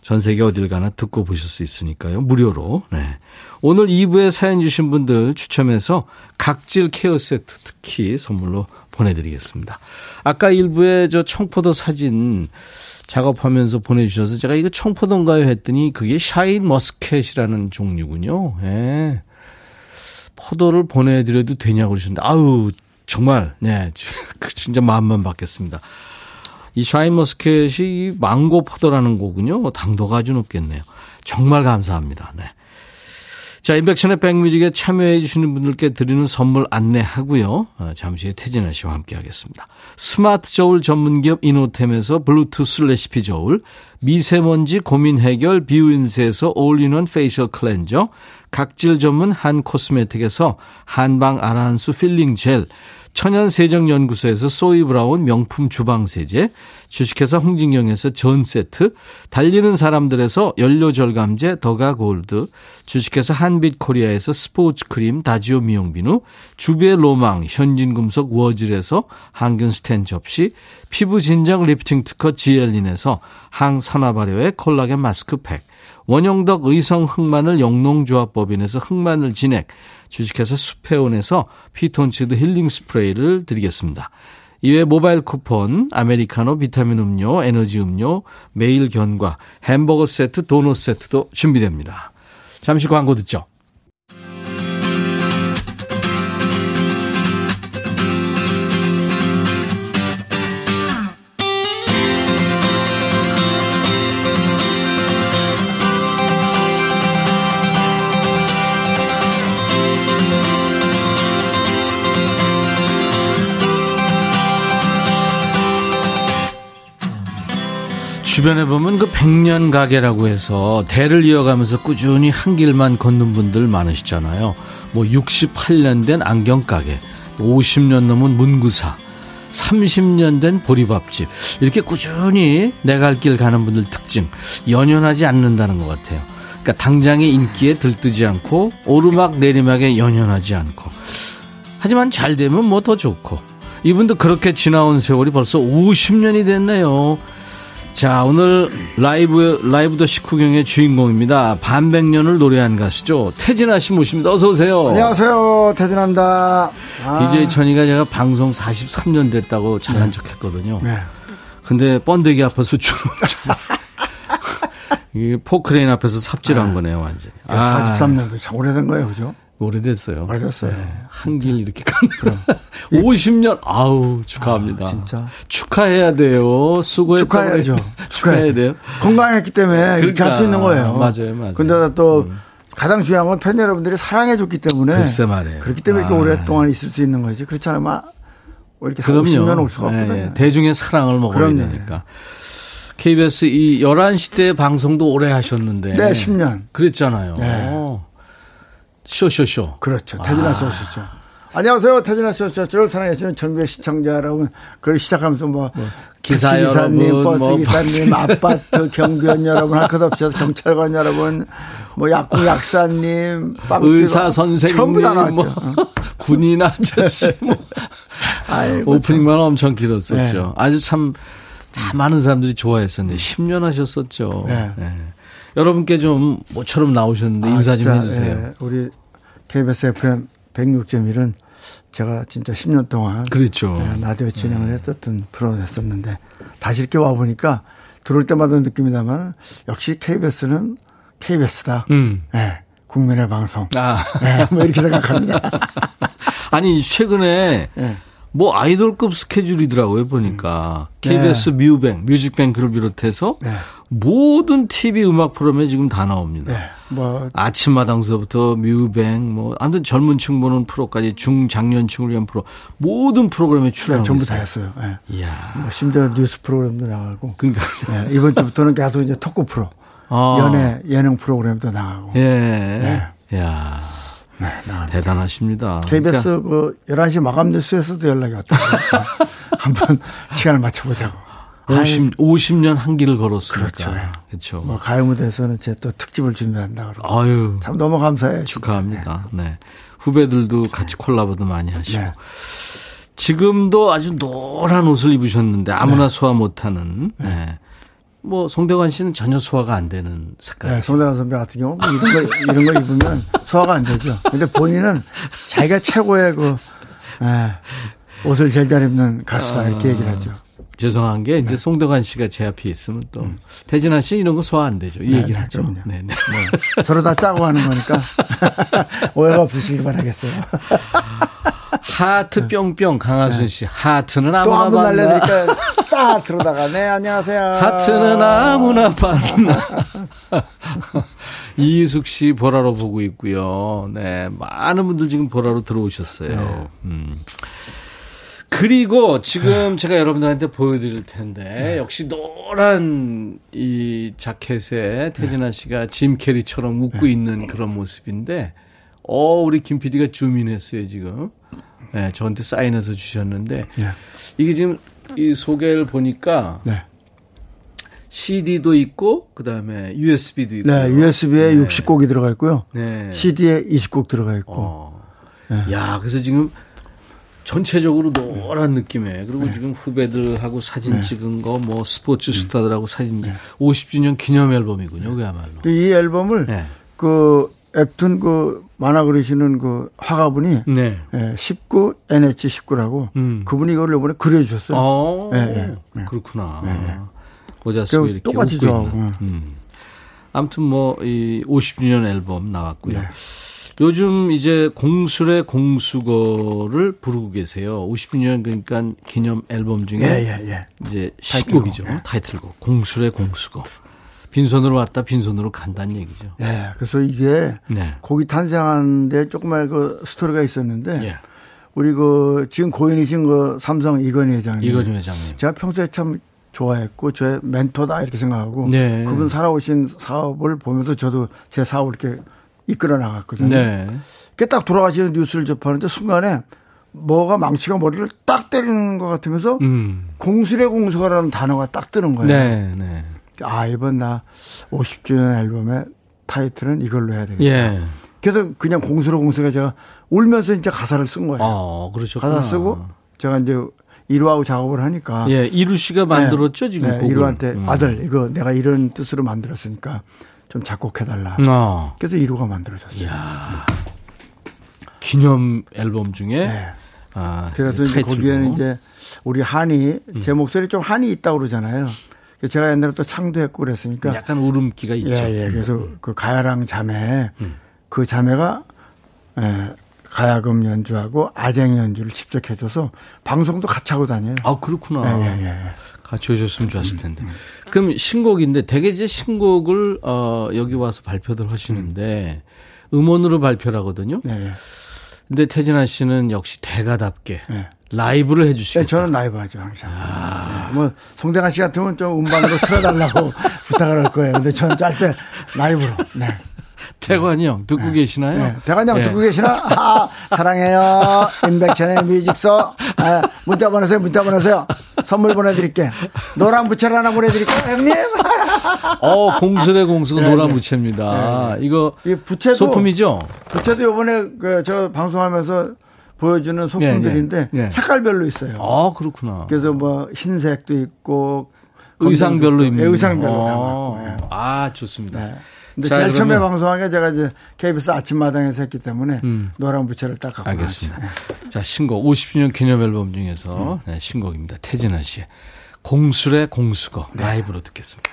전 세계 어딜 가나 듣고 보실 수 있으니까요. 무료로. 네. 오늘 2부에 사연 주신 분들 추첨해서 각질 케어 세트 특히 선물로 보내드리겠습니다. 아까 1부에 저 청포도 사진 작업하면서 보내주셔서 제가 이거 청포도인가요 했더니 그게 샤인 머스켓이라는 종류군요. 예. 포도를 보내드려도 되냐고 그러셨는데, 아우, 정말, 네, [laughs] 그 진짜 마음만 받겠습니다. 이 샤인머스켓이 망고 포도라는 거군요. 당도가 아주 높겠네요. 정말 감사합니다. 네. 자, 임백천의 백뮤직에 참여해 주시는 분들께 드리는 선물 안내하고요. 어, 잠시 후에 태진아 씨와 함께 하겠습니다. 스마트 저울 전문기업 이노템에서 블루투스 레시피 저울, 미세먼지 고민 해결 비우인스에서 올인원 페이셜 클렌저, 각질 전문 한 코스메틱에서 한방 아라한수 필링 젤, 천연세정연구소에서 소이브라운 명품 주방세제, 주식회사 홍진경에서 전세트, 달리는 사람들에서 연료절감제 더가골드, 주식회사 한빛코리아에서 스포츠크림 다지오 미용비누, 주베 로망 현진금속 워즐에서 항균스텐 접시, 피부진정 리프팅 특허 지엘린에서 항산화 발효의 콜라겐 마스크팩, 원형덕 의성 흑마늘 영농조합법인에서 흑마늘 진액, 주식회사 수페온에서 피톤치드 힐링 스프레이를 드리겠습니다. 이외 모바일 쿠폰, 아메리카노, 비타민 음료, 에너지 음료, 매일 견과, 햄버거 세트, 도넛 세트도 준비됩니다. 잠시 광고 듣죠. 주변에 보면 그 백년 가게라고 해서 대를 이어가면서 꾸준히 한 길만 걷는 분들 많으시잖아요. 뭐 68년 된 안경 가게, 50년 넘은 문구사, 30년 된 보리밥집 이렇게 꾸준히 내 갈 길 가는 분들 특징 연연하지 않는다는 것 같아요. 그러니까 당장의 인기에 들뜨지 않고 오르막 내리막에 연연하지 않고 하지만 잘 되면 뭐 더 좋고 이분도 그렇게 지나온 세월이 벌써 50년이 됐네요. 자, 오늘 라이브, 라이브 더 식후경의 주인공입니다. 반백년을 노래한 가수죠. 태진아 씨 모십니다. 어서오세요. 안녕하세요. 태진아입니다. 아. DJ 처리가 제가 방송 43년 됐다고 잘난 척 했거든요. 네. 근데 번데기 앞에서 주로. 이 포크레인 앞에서 삽질한 아. 거네요, 완전히. 43년도 참 오래된 거예요, 그죠? 오래됐어요. 오래됐어요. 네, 한길 이렇게 가는 50년 아우 축하합니다. 아, 진짜 축하해야 돼요. 수고했 축하해야죠. 축하해야 돼요. 건강했기 때문에 그러니까. 이렇게 할 수 있는 거예요. 맞아요, 맞아요. 근데 또 음. 가장 중요한 건 팬 여러분들이 사랑해줬기 때문에 글쎄 말이에요. 그렇기 때문에 이렇게 아. 오랫동안 있을 수 있는 거지. 그렇지 않으면 이렇게 그럼요. 올 수가 없거든요. 네, 대중의 사랑을 먹어야 그럼요. 되니까. KBS 이 11시 때 방송도 오래 하셨는데. 네, 10년. 그랬잖아요. 네. 쇼쇼쇼. 그렇죠. 태진아 아. 쇼쇼쇼. 안녕하세요. 태진아 쇼쇼쇼를 사랑해주는 전국의 시청자 여러분. 그걸 시작하면서 뭐, 뭐 기사 기사님, 버스 뭐 기사님, 아파트 [laughs] 경비원 여러분, 할 것 없이 경찰관 여러분, 뭐 약국 약사님, 의사 선생님, 전부 다 나왔죠. 뭐, [laughs] 군인 아저씨, 뭐. [laughs] 아이고, 오프닝만 엄청 길었었죠. 네. 아주 참, 참 많은 사람들이 좋아했었는데 10년 하셨었죠. 네. 네. 여러분께 좀 모처럼 나오셨는데 인사 아, 좀 해주세요. 예, 우리 KBS FM 106.1은 제가 진짜 10년 동안 그렇죠. 예, 라디오 진행을 했었던 프로였었는데 다시 이렇게 와 보니까 들어올 때마다 느낍니다만 역시 KBS는 KBS다. 음. 예, 국민의 방송. 아. 예, 뭐 이렇게 생각합니다. [laughs] 아니 최근에 예. 뭐 아이돌급 스케줄이더라고요 보니까 음. KBS 네. 뮤뱅 뮤직뱅크를 비롯해서 네. 모든 TV 음악 프로그램에 지금 다 나옵니다. 네. 뭐 아침마당서부터 뮤뱅 뭐 아무튼 젊은 층 보는 프로까지 중장년층을 위한 프로 모든 프로그램에 출연하고 네, 전부 다 했어요. 네. 이야. 뭐 심지어 뉴스 프로그램도 나가고. 그러니까 네, 이번 주부터는 계속 이제 토크 프로, 아. 연애 예능 프로그램도 나가고. 예. 네. 야. 네, 대단하십니다. KBS 그러니까. 그 11시 마감 뉴스에서도 연락이 왔다고. 한번 [laughs] 시간을 맞춰보자고. 50, 50년 한 길을 걸었으니까. 그렇죠. 그렇죠. 뭐 가요 무대에서는 제 또 특집을 준비한다 그러고. 아유. 참 너무 감사해요. 축하합니다. 네. 네. 후배들도 같이 콜라보도 많이 하시고. 네. 지금도 아주 노란 옷을 입으셨는데 아무나 네. 소화 못하는. 네. 네. 뭐 송대관 씨는 전혀 소화가 안 되는 색깔. 네, 송대관 선배 같은 경우 뭐 이런 거 이런 거 입으면 소화가 안 되죠. 근데 본인은 자기가 최고의 그 네, 옷을 제일 잘 입는 가수다 이렇게 아, 얘기를 하죠. 죄송한 게 이제 네. 송대관 씨가 제 앞에 있으면 또 음. 태진아 씨 이런 거 소화 안 되죠. 이 네, 얘기를 네, 하죠. 네, 네. 네. 서로 다 짜고 하는 거니까 [laughs] 오해가 없으시길 바라겠어요. 하트 뿅뿅 강하순 씨. 하트는 아무나 또한 번 날려드릴까요? 싹 들어다가 네 안녕하세요. 하트는 아무나 받나. [laughs] 이숙 씨 보라로 보고 있고요. 네 많은 분들 지금 보라로 들어오셨어요. 네. 음. 그리고 지금 제가 여러분들한테 보여드릴 텐데 네. 역시 노란 이 자켓에 태진아 씨가 짐 캐리처럼 웃고 네. 있는 그런 모습인데 어 우리 김 PD가 주민했어요 지금. 네, 저한테 사인해서 주셨는데 네. 이게 지금 이 소개를 보니까 네. CD도 있고 그다음에 USB도 있고. 네, USB에 네. 60곡이 들어가 있고요. 네. CD에 20곡 들어가 있고. 어. 네. 야, 그래서 지금 전체적으로 노란 느낌에 그리고 네. 지금 후배들하고 사진 네. 찍은 거 뭐 스포츠 스타들하고 사진 네. 50주년 기념 앨범이군요, 그야말로. 이 앨범을 네. 그 앱툰 그 만화 그리시는 그 화가분이 네. 예, 19 NH 19라고 음. 그분이 이걸 이번에 그려주셨어요. 어, 네, 네, 그렇구나. 네. 모자 쓰고 이렇게 똑같이 좋아하고. 음. 아무튼 뭐 이 50주년 앨범 나왔고요. 네. 요즘 이제 공술의 공수거를 부르고 계세요. 50주년 그러니까 기념 앨범 중에 예, 예, 예. 이제 시곡이죠. 타이틀곡. 타이틀곡. 공술의 공수거. 빈손으로 왔다 빈손으로 간다는 얘기죠. 네. 그래서 이게 네. 곡이 탄생하는데 조그만 그 스토리가 있었는데 예. 우리 그 지금 고인이신 그 삼성 이건희 회장님. 이건희 회장님. 제가 평소에 참 좋아했고 저의 멘토다 이렇게 생각하고 네. 그분 살아오신 사업을 보면서 저도 제 사업을 이렇게 이끌어 나갔거든요. 네. 딱 돌아가시는 뉴스를 접하는데 순간에 뭐가 망치가 머리를 딱 때리는 것 같으면서 음. 공수래 공수거라는 단어가 딱 뜨는 거예요. 네, 네. 아 이번 나 50주년 앨범의 타이틀은 이걸로 해야 되겠다. 예. 그래서 그냥 공수래 공수거 제가 울면서 이제 가사를 쓴 거예요. 아, 그러셨구나. 가사 쓰고 제가 이제 이루하고 작업을 하니까. 예, 이루 씨가 만들었죠, 네, 지금. 네, 이루한테 음. 아들, 이거 내가 이런 뜻으로 만들었으니까 좀 작곡해달라. 아. 그래서 이루가 만들어졌어요. 이야. 기념 앨범 중에. 네. 아, 그래서 이제 거기에는 이제 우리 한이, 음. 제 목소리 좀 한이 있다고 그러잖아요. 제가 옛날에 또 창도했고 그랬으니까. 약간 울음기가 있죠. 예, 예. 그래서 음. 그 가야랑 자매, 음. 그 자매가, 예, 가야금 연주하고 아쟁 연주를 직접 해줘서 방송도 같이 하고 다녀요. 아 그렇구나. 예, 예, 예. 같이 오셨으면 좋았을 텐데. 음, 음. 그럼 신곡인데 대개 이제 신곡을 어 여기 와서 발표들 하시는데 음 원으로 발표를 하거든요. 네. 근데 태진아 씨는 역시 대가답게 네. 라이브를 해주시고. 네, 저는 라이브 하죠 항상. 아. 네. 뭐 송대관 씨 같으면 좀 음반으로 틀어달라고 [laughs] 부탁을 할 거예요. 근데 저는 짧게 라이브로. 네. 태관이 형 듣고 네. 계시나요? 네. 태관이 형 네. 듣고 계시나? 아, 사랑해요. 임백천의 뮤직서. 아, 문자 보내세요. 문자 보내세요. 선물 보내드릴게. 노란 부채를 하나 보내드릴게요. 형님. 어, 공수의 공수가 네, 노란 네. 부채입니다. 네, 이거 이 부채도, 소품이죠? 부채도 요번에 그 저 방송하면서 보여주는 소품들인데 색깔별로 있어요. 아, 그렇구나. 그래서 뭐 흰색도 있고 의상별로 입는 의상별로 아, 아, 좋습니다. 근데 자, 제일 처음에 방송하게 제가 이제 KBS 아침마당에서 했기 때문에 음. 노란 부채를 딱 갖고 알겠습니다. 네. 자, 신곡 50주년 기념 앨범 중에서 음. 네, 신곡입니다. 태진아 씨의 공술의 공수거 네. 라이브로 듣겠습니다.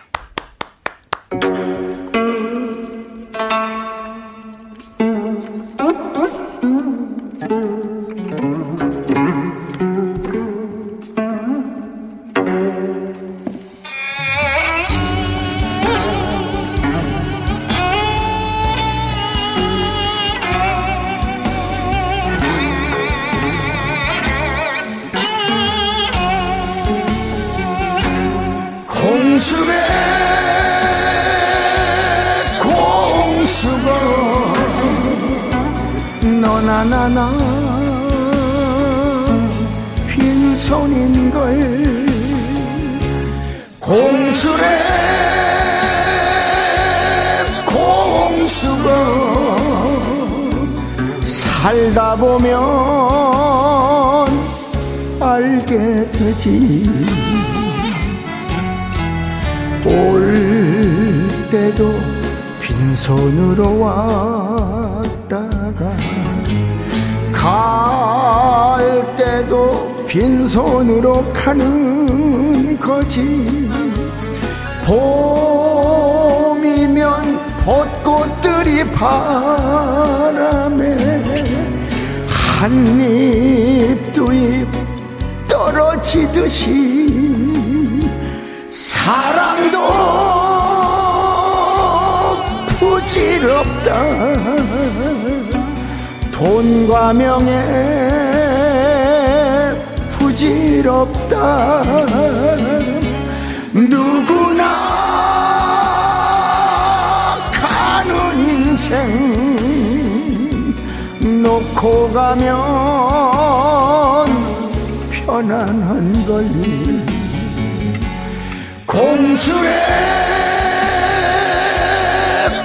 돈과 명예 부질없다 누구나 가는 인생 놓고 가면 편안한 걸리 공수의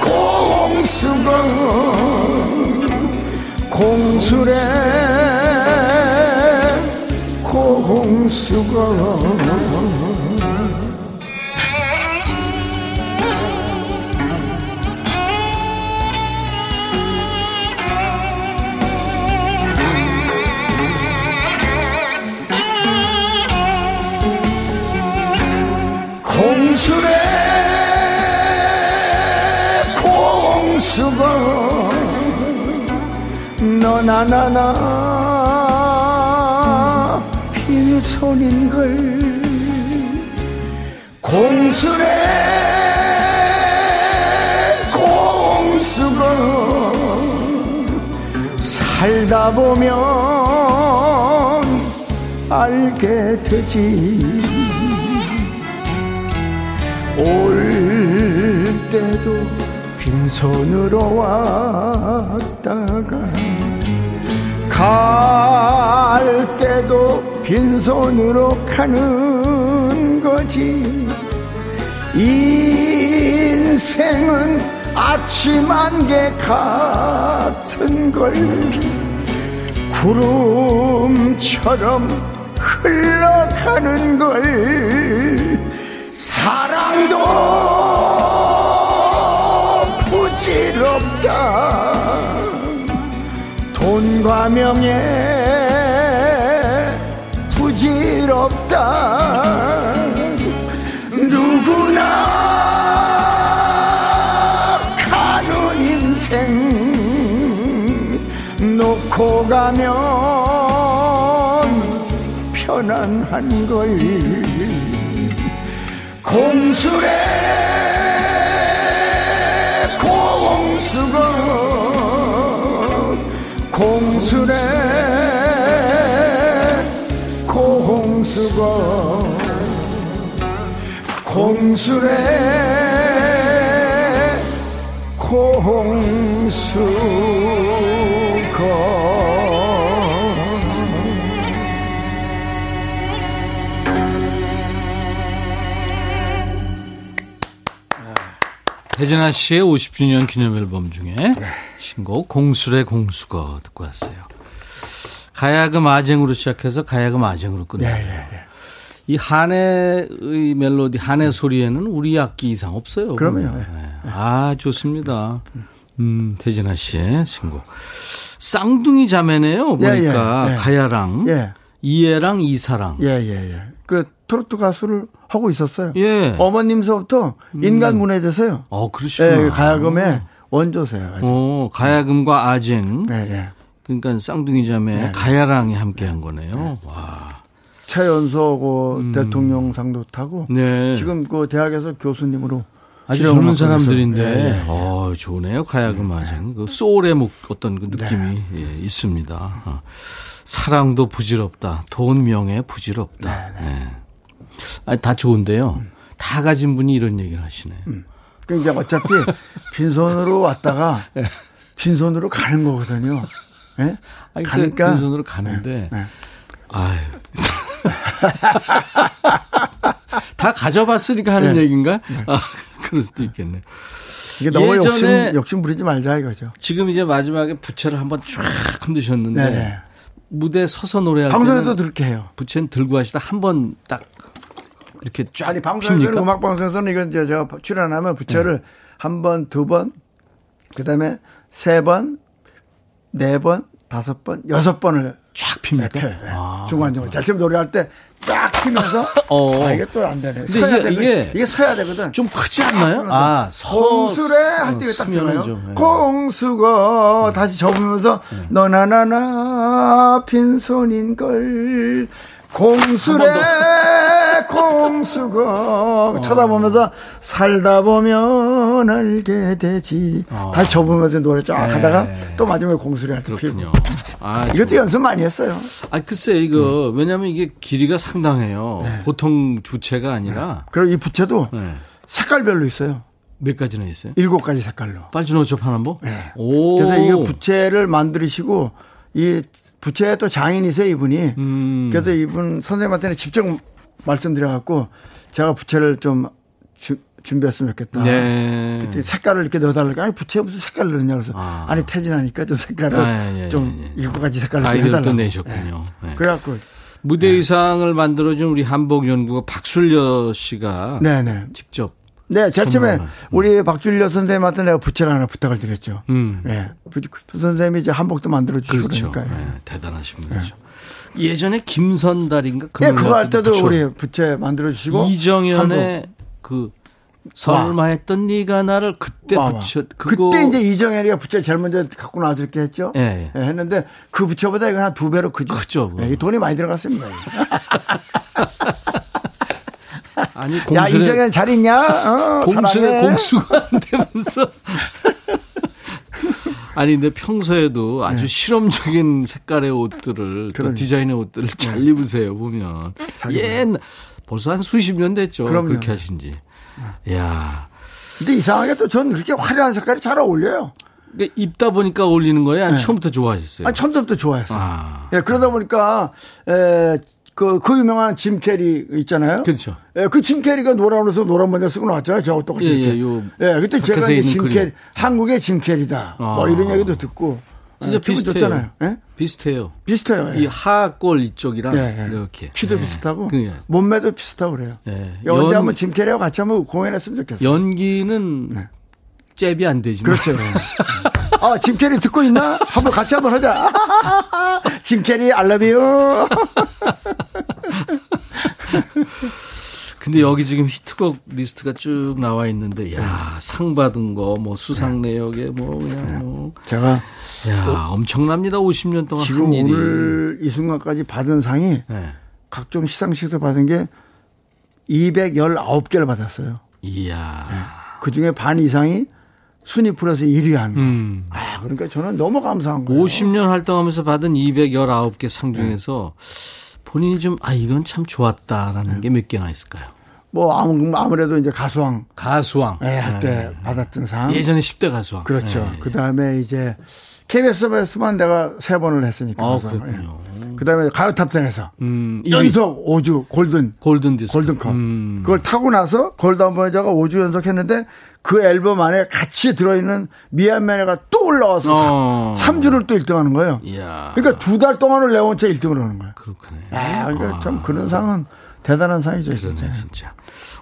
공수가 공술의 공수가 너나나나 빈손인 걸 공수래. 공수가 살다 보면 알게 되지. 올 때도 빈손으로 왔다가 갈 때도 빈손으로 가는 거지. 인생은 아침 안개 같은 걸 구름처럼 흘러가는 걸 사랑도 부질없다 돈과 명예 부질없다. 누구나 가는 인생 놓고 가면 편안한 걸. 공수래 공수거 공수거 공수래 공수거 대진아 씨의 50주년 기념 앨범 중에 신곡 공술의 공수거 듣고 왔어요. 가야금 아쟁으로 시작해서 가야금 아쟁으로 끝나요. 이 한해의 멜로디, 한해 소리에는 우리 악기 이상 없어요. 그럼요. 네. 아, 좋습니다. 음, 대진아 씨의 신곡. 쌍둥이 자매네요. 예, 보니까 예, 예. 가야랑 예, 이해랑 이사랑. 예, 예, 예. 그 트로트 가수를 하고 있었어요. 예. 어머님서부터 인간 문화재세요. 어, 그러시구나. 예, 가야금의 원조세요. 어, 가야금과 아쟁. 예, 예. 그러니까 쌍둥이 자매 네. 가야랑이 함께 한 거네요. 와. 차연석 그 대통령상도 타고 네. 지금 그 대학에서 교수님으로 아주 젊은 사람들인데, 예. 어, 좋네요. 가야금 아쟁. 그 소울의 목, 어떤 그 느낌이 예, 있습니다. 어. 사랑도 부질없다. 돈 명예 부질없다. 예. 아니, 다 좋은데요. 다 가진 분이 이런 얘기를 하시네요. 그 이제 어차피 [laughs] 빈손으로 왔다가 빈손으로 가는 거거든요. 예? 아니, 가니까 빈손으로 가는데, 네. 아유. 다 가져봤으니까 하는 네. 얘기인가? 아, [laughs] 그럴 수도 있겠네. 이게 너무 예전에- 욕심 욕심 부리지 말자 이거죠. 지금 이제 마지막에 부채를 한번 쫙 흔드셨는데, 네. 무대 서서 노래할 방송에도 그렇게 해요. 부채는 들고 하시다 한 번 딱 이렇게 쫙 아니 방송에서는? 음악 방송에서는 이건 이제 제가 출연하면 부채를 한 번, 두 번, 그다음에 세 번, 네 번, 다섯 번, 여섯 번을 쫙 핍니까? 펴요. 아. 중간 중간. 자칫 노래할 때 쫙 피면서 [laughs] 어. 아 이게 또 안 되네. 근데 서야 이게- 되거든. 이게 이게 서야 되거든. 좀 크지 않나요? 아, 서 공수래 할때딱 서면은 쓰나요? 좀, 예. 공수거 다시 접으면서 네. 너나나나 빈손인 걸 공수래 공수거 어. 쳐다보면서 살다 보면 알게 되지 다시 접으면서 노래 쫙 어. 네. 하다가 또 마지막에 공수래 할때 피고 그렇군요. 아, 이것도 연습 많이 했어요. 아, 글쎄, 이거, 왜냐면 이게 길이가 상당해요. 보통 부채가 아니라, 그리고 이 부채도 네. 색깔별로 있어요. 몇 가지나 있어요? 일곱 가지 색깔로. 빨주노초 파남보? 네. 오. 그래서 이거 부채를 만드시고 이 부채에 또 장인이세요 이분이. 음. 그래서 이분 선생님한테는 직접 말씀드려갖고 제가 부채를 좀 주- 준비했으면 좋겠다. 네. 그때 색깔을 이렇게 넣어달라고 아니 부채에 무슨 색깔을 넣냐 그래서 아. 아. 니 태진하니까 좀 색깔을 아, 예, 예, 좀 예, 예. 일곱 가지 색깔을 해달라고. 또 내셨군요. 네. 그래갖고 무대 의상을 만들어준 우리 한복 연구가 박술려 씨가 네네. 직접. 네, 제일 처음에. 우리 박준려 선생님한테 내가 부채를 하나 부탁을 드렸죠. 음. 네. 부, 부 선생님이 이제 한복도 만들어 주시고 그렇죠. 그러니까. 예. 네, 대단하신 분이죠. 예전에 김선달인가 그 예, 그거 할때 때도 붙여- 우리 부채 만들어 주시고 이정현의 그 설마 했던 네가 나를 그때 와. 붙여 그거 그때 이제 이정현이가 부채 제일 먼저 갖고 나와서 이렇게 했죠. 예, 예. 예, 했는데 그 부채보다 이거 한 두 배로 크죠. 크죠, 그거. 예, 이 돈이 많이 들어갔습니다. [laughs] 아니 야 공수의 이정현 잘 있냐? 어, 사랑해. 공수가 안 되면서 아니 근데 평소에도 아주 실험적인 색깔의 옷들을 또 그러니까. 디자인의 옷들을 잘 입으세요 보면 잘옛 벌써 한 수십 년 됐죠 그럼요. 그렇게 하신지 야. 근데 이상하게 또 저는 그렇게 화려한 색깔이 잘 어울려요. 근데 입다 보니까 어울리는 거예요? 네. 처음부터 좋아하셨어요? 아, 처음부터 좋아했어요. 아. 예, 그러다 보니까, 에, 그, 그 유명한 짐 캐리 있잖아요. 그렇죠. 예, 그 짐 캐리가 노란 옷에서 노란 모자 쓰고 나왔잖아요. 저하고 똑같이. 예, 예, 요. 예, 그때 제가 이제 짐 캐리, 한국의 짐 캐리다. 아. 뭐 이런 얘기도 듣고. 진짜 예, 비슷해요. 예? 비슷해요. 비슷해요. 예. 이 하관 이쪽이랑 예, 이렇게. 키도 예. 비슷하고 그게. 몸매도 비슷하고 그래요. 예. 언제 한번 짐 캐리하고 같이 한번 공연했으면 좋겠어요. 연기는 네. 잽이 안 되지만. 그렇죠. [laughs] 아, 짐 캐리 듣고 있나? 한번 같이 한번 하자. [laughs] 짐 캐리, you. [laughs] 근데 여기 지금 히트곡 리스트가 쭉 나와 있는데, 야, 상 받은 거, 뭐 수상 네. 내역에 뭐 그냥 뭐. 제가. 야, 어, 엄청납니다. 50년 동안. 지금 오늘 이 순간까지 받은 상이 네. 각종 시상식에서 받은 게 219개를 받았어요. 이야. 네. 그 중에 반 이상이 순위 프로에서 1위 한 거. 음. 아, 그러니까 저는 너무 감사한 거예요. 50년 활동하면서 받은 219개 상 중에서 네. 본인이 좀, 아, 이건 참 좋았다라는 네. 게몇 개나 있을까요? 뭐 아무래도 이제 가수왕 가수왕 네, 할때 네. 받았던 상 예전에 10대 가수왕 그렇죠. 네. 그 다음에 이제 KBS에서만 내가 세 번을 했으니까. 아, 그렇군요. 네. 그 다음에 가요 탑텐에서 음, 연속 5주 골든 골든 디스 골든컵 음. 그걸 타고 나서 골든 버저가 5주 연속 했는데 그 앨범 안에 같이 들어있는 미안 미안해가 또 올라와서 어. 3주를 또 1등 하는 거예요. 이야. 그러니까 두 달 동안을 내 혼자 1등을 하는 거예요. 그렇군요. 아, 그러니까 아. 참 그런 상은 대단한 상이죠, 진짜. 진짜.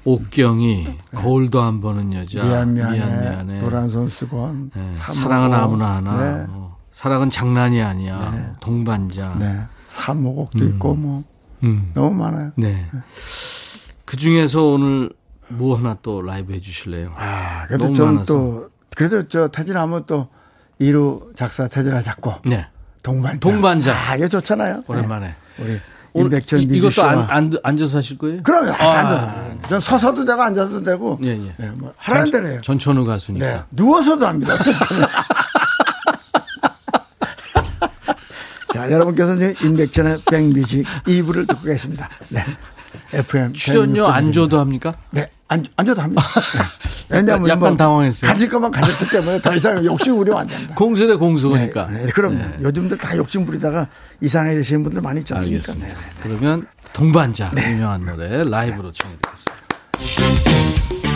옥경이 네. 거울도 안 보는 여자 미안 미안해, 미안, 미안해. 노란 손수건 네. 사랑은 아무나 하나 네. 뭐, 사랑은 장난이 아니야 네. 동반자 네. 사모곡도 음. 있고 뭐 음. 너무 많아요. 네. 그 중에서 오늘 뭐 하나 또 라이브 해주실래요? 아 그래도 좀또 그래도 저 태진하면 또 이루 작사 태진아 작고 네. 동반자 동반자 아 이게 좋잖아요. 오랜만에 우리 임백천 이것도 안, 안, 앉아서 하실 거예요? 그럼요. 아, 앉아서. 전 서서도 되고 앉아도 되고. 예, 예. 네, 뭐 하라는 대로 해요. 전천후 가수니까. 네. 누워서도 합니다. [laughs] 자, 여러분께서는 임백천의 백뮤직 2부를 듣고 계십니다. 네. FM. 출연료 안 줘도 합니까? 네. 안, 안 줘도 합니다. [laughs] 네. 왜냐하면 약간 뭐 당황했어요. 가질 것만 가졌기 때문에 더 이상 욕심 부리면 안 된다. 공수대 공수니까. 네, 네, 그럼 네. 요즘들 다 욕심 부리다가 이상해지시는 분들 많이 있지 않습니까? 네, 네, 그러면 동반자 네. 유명한 노래 라이브로 청해 드리겠습니다.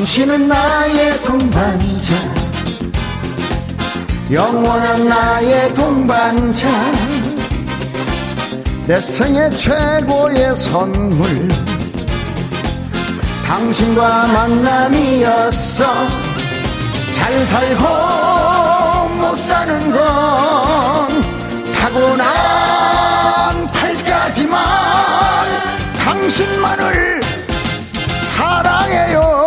당신은 나의 동반자. 영원한 나의 동반자. 내 생애 최고의 선물. 당신과 만남이었어. 잘 살고 못 사는 건 타고난 팔자지만 당신만을 사랑해요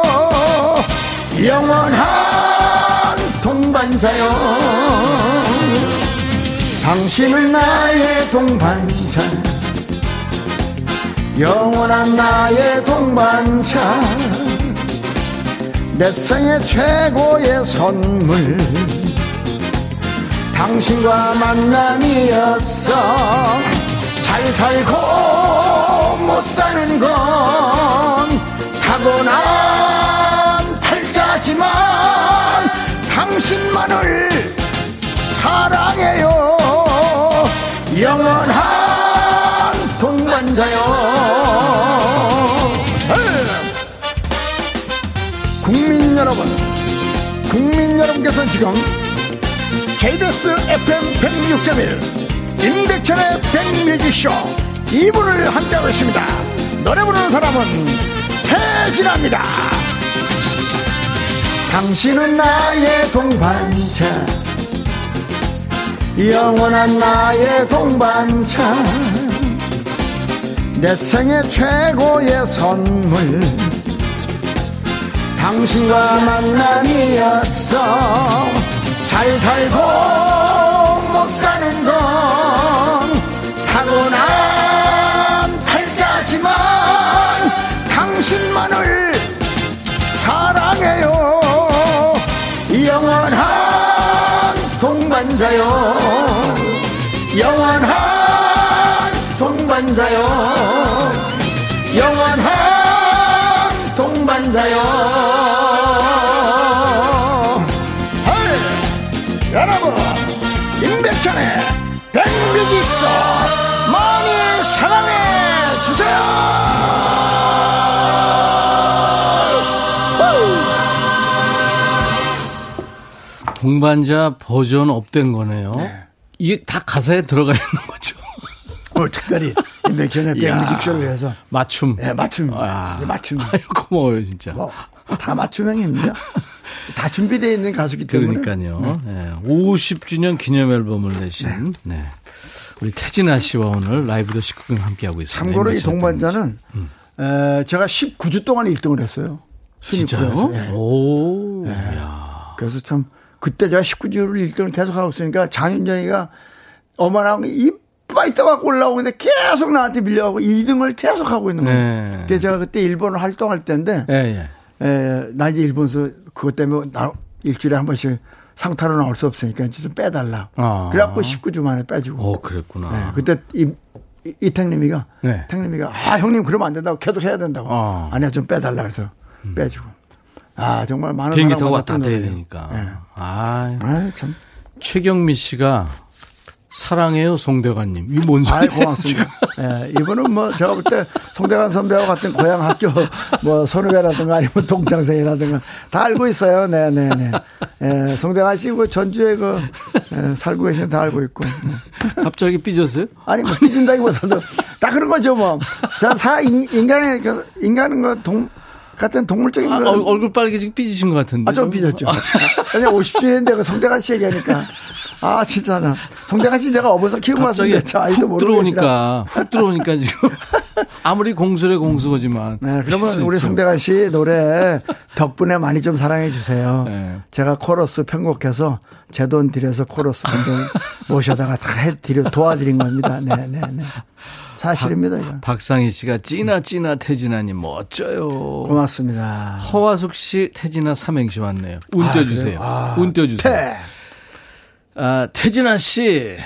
영원한 동반자요. 당신은 나의 동반자. 영원한 나의 동반자. 내 생애 최고의 선물. 당신과 만남이었어. 잘 살고 못 사는 건 타고난 팔자지만 당신만을 사랑해요. 영원한 동반자요. 국민 여러분 국민 여러분께서 지금 KBS FM 106.1 임백천의 백뮤직쇼 2부를 함께하고 있습니다. 노래 부르는 사람은 태진아입니다 당신은 나의 동반자. 영원한 나의 동반자. 내 생애 최고의 선물. 당신과 만남이었어. 잘 살고 못 사는 건 타고난 팔자지만 당신만을 사랑해요 동반자요. 영원한 동반자요. 영원한 동반자요. 헐! 여러분 임백천의 백뮤직서 많이 사랑해 주세요 동반자 버전 업된 거네요. 이게 다 가사에 들어가 있는 거죠. [laughs] 오늘 특별히 인백션의 백뮤직쇼를 위해서 맞춤. 네, 맞춤. 아. 네, 맞춤. [laughs] 아유, 고마워요, 진짜. 뭐, 다 맞춤형입니다. [laughs] 다 준비되어 있는 가수기 때문에. 그러니까요. 네. 50주년 기념 앨범을 내신 네. 우리 태진아 씨와 오늘 라이브 더 식구경 함께하고 있습니다. 참고로 이 동반자는 에, 제가 19주 동안 1등을 했어요. 순위 진짜요? 예. 오. 네. 야. 그래서 참 그때 제가 19주를 1등을 계속 하고 있으니까 장윤정이가 어머나 이빠이 떠갖고 올라오는데 계속 나한테 밀려가고 2등을 계속 하고 있는 거예요. 네. 그때 제가 그때 일본을 활동할 때인데 예, 예. 에, 나 이제 일본에서 그것 때문에 나 일주일에 한 번씩 상타로 나올 수 없으니까 이제 좀 빼달라. 아. 그래갖고 19주 만에 빼주고. 어, 그랬구나. 네, 그때 이, 이, 이택님이가 네. 택님이가 아 형님 그러면 안 된다고 계속 해야 된다고. 어. 음. 아니야 좀 빼달라 그래서 빼주고. 아 정말 많은 비행기 타고 왔다 갔다 해야. 되니까. 네. 아, 아 참. 최경미 씨가 사랑해요, 송대관님. 이뭔 아이 소리예요? 고맙습니다. 예, 이분은 뭐 제가 볼 때 송대관 선배와 같은 고향 학교 뭐 선후배라든가 아니면 동창생이라든가 다 알고 있어요. 네 네 네. 예, 송대관 씨그 전주에 그 예, 살고 계시는 다 알고 있고. 네. 갑자기 삐졌어요? 아니 뭐 삐진다기보다도 다 그런 거죠 뭐. 자, 사 인, 인간의 그 인간은 그 동 같은 동물적인 아, 거. 얼- 얼굴 빨개지고 삐지신 것 같은데. 아, 좀 삐졌죠. 아니, 50주인데 그 송대관 씨 얘기하니까. 아, 진짜 나. 송대관 씨 제가 업어서 키우고 갑자기 왔는데 저 아이도 계시라. 들어오니까 훅 들어오니까 지금 아무리 공수래 공수거지만 네, 그러면 우리. 송대관 씨 노래 덕분에 많이 좀 사랑해 주세요. 네. 제가 코러스 편곡해서 제 돈 들여서 코러스 감독 모셔다가 다 해드려 도와드린 겁니다. 네, 네, 네. 사실입니다, 이거. 박상희 씨가 찌나 찌나 태진아님 멋져요. 고맙습니다. 허화숙 씨 태진아 삼행시 왔네요. 운 아, 띄워주세요. 아, 운 띄워주세요. 태, 아, 태진아 씨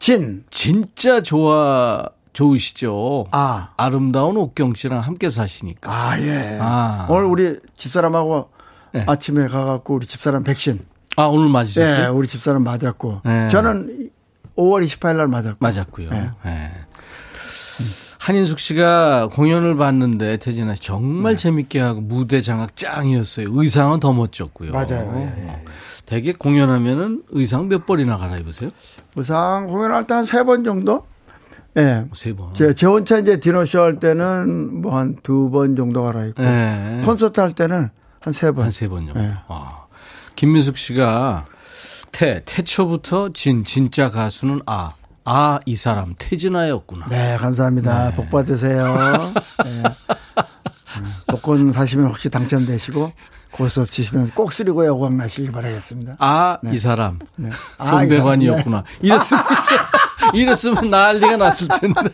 진, 진짜 좋아 좋으시죠. 아. 아름다운 옥경 씨랑 함께 사시니까. 아, 예. 아. 오늘 우리 집사람하고 네. 아침에 가갖고 우리 집사람 백신. 아 오늘 네, 맞으셨어요? 우리 집사람 맞았고. 네. 저는 5월 28일 날 맞았고. 맞았고요. 네. 네. 한인숙 씨가 공연을 봤는데 태진아 씨 정말 재밌게 하고 무대 장악 짱이었어요. 의상은 더 멋졌고요. 맞아요. 예, 예. 되게 공연하면은 의상 몇 벌이나 갈아입으세요? 무상 공연할 때 한 세 번 정도? 예. 세 번. 제, 제 혼자 이제 디너쇼 할 때는 뭐 한 두 번 정도 갈아입고. 네. 콘서트 할 때는 한 세 번. 한 세 번 정도. 네. 아. 김민숙 씨가 태, 태초부터 진, 진짜 가수는 아. 아, 이 사람 태진아였구나. 네, 감사합니다. 복 받으세요. 네. 음, 복권 사시면 혹시 당첨되시고 고수 치시면 꼭 쓰리고 여고학 나시길 바라겠습니다. 아, 이 사람. 네. 아, 송대관이었구나. 이랬으면, 진짜- 이랬으면 난리가 났을 텐데.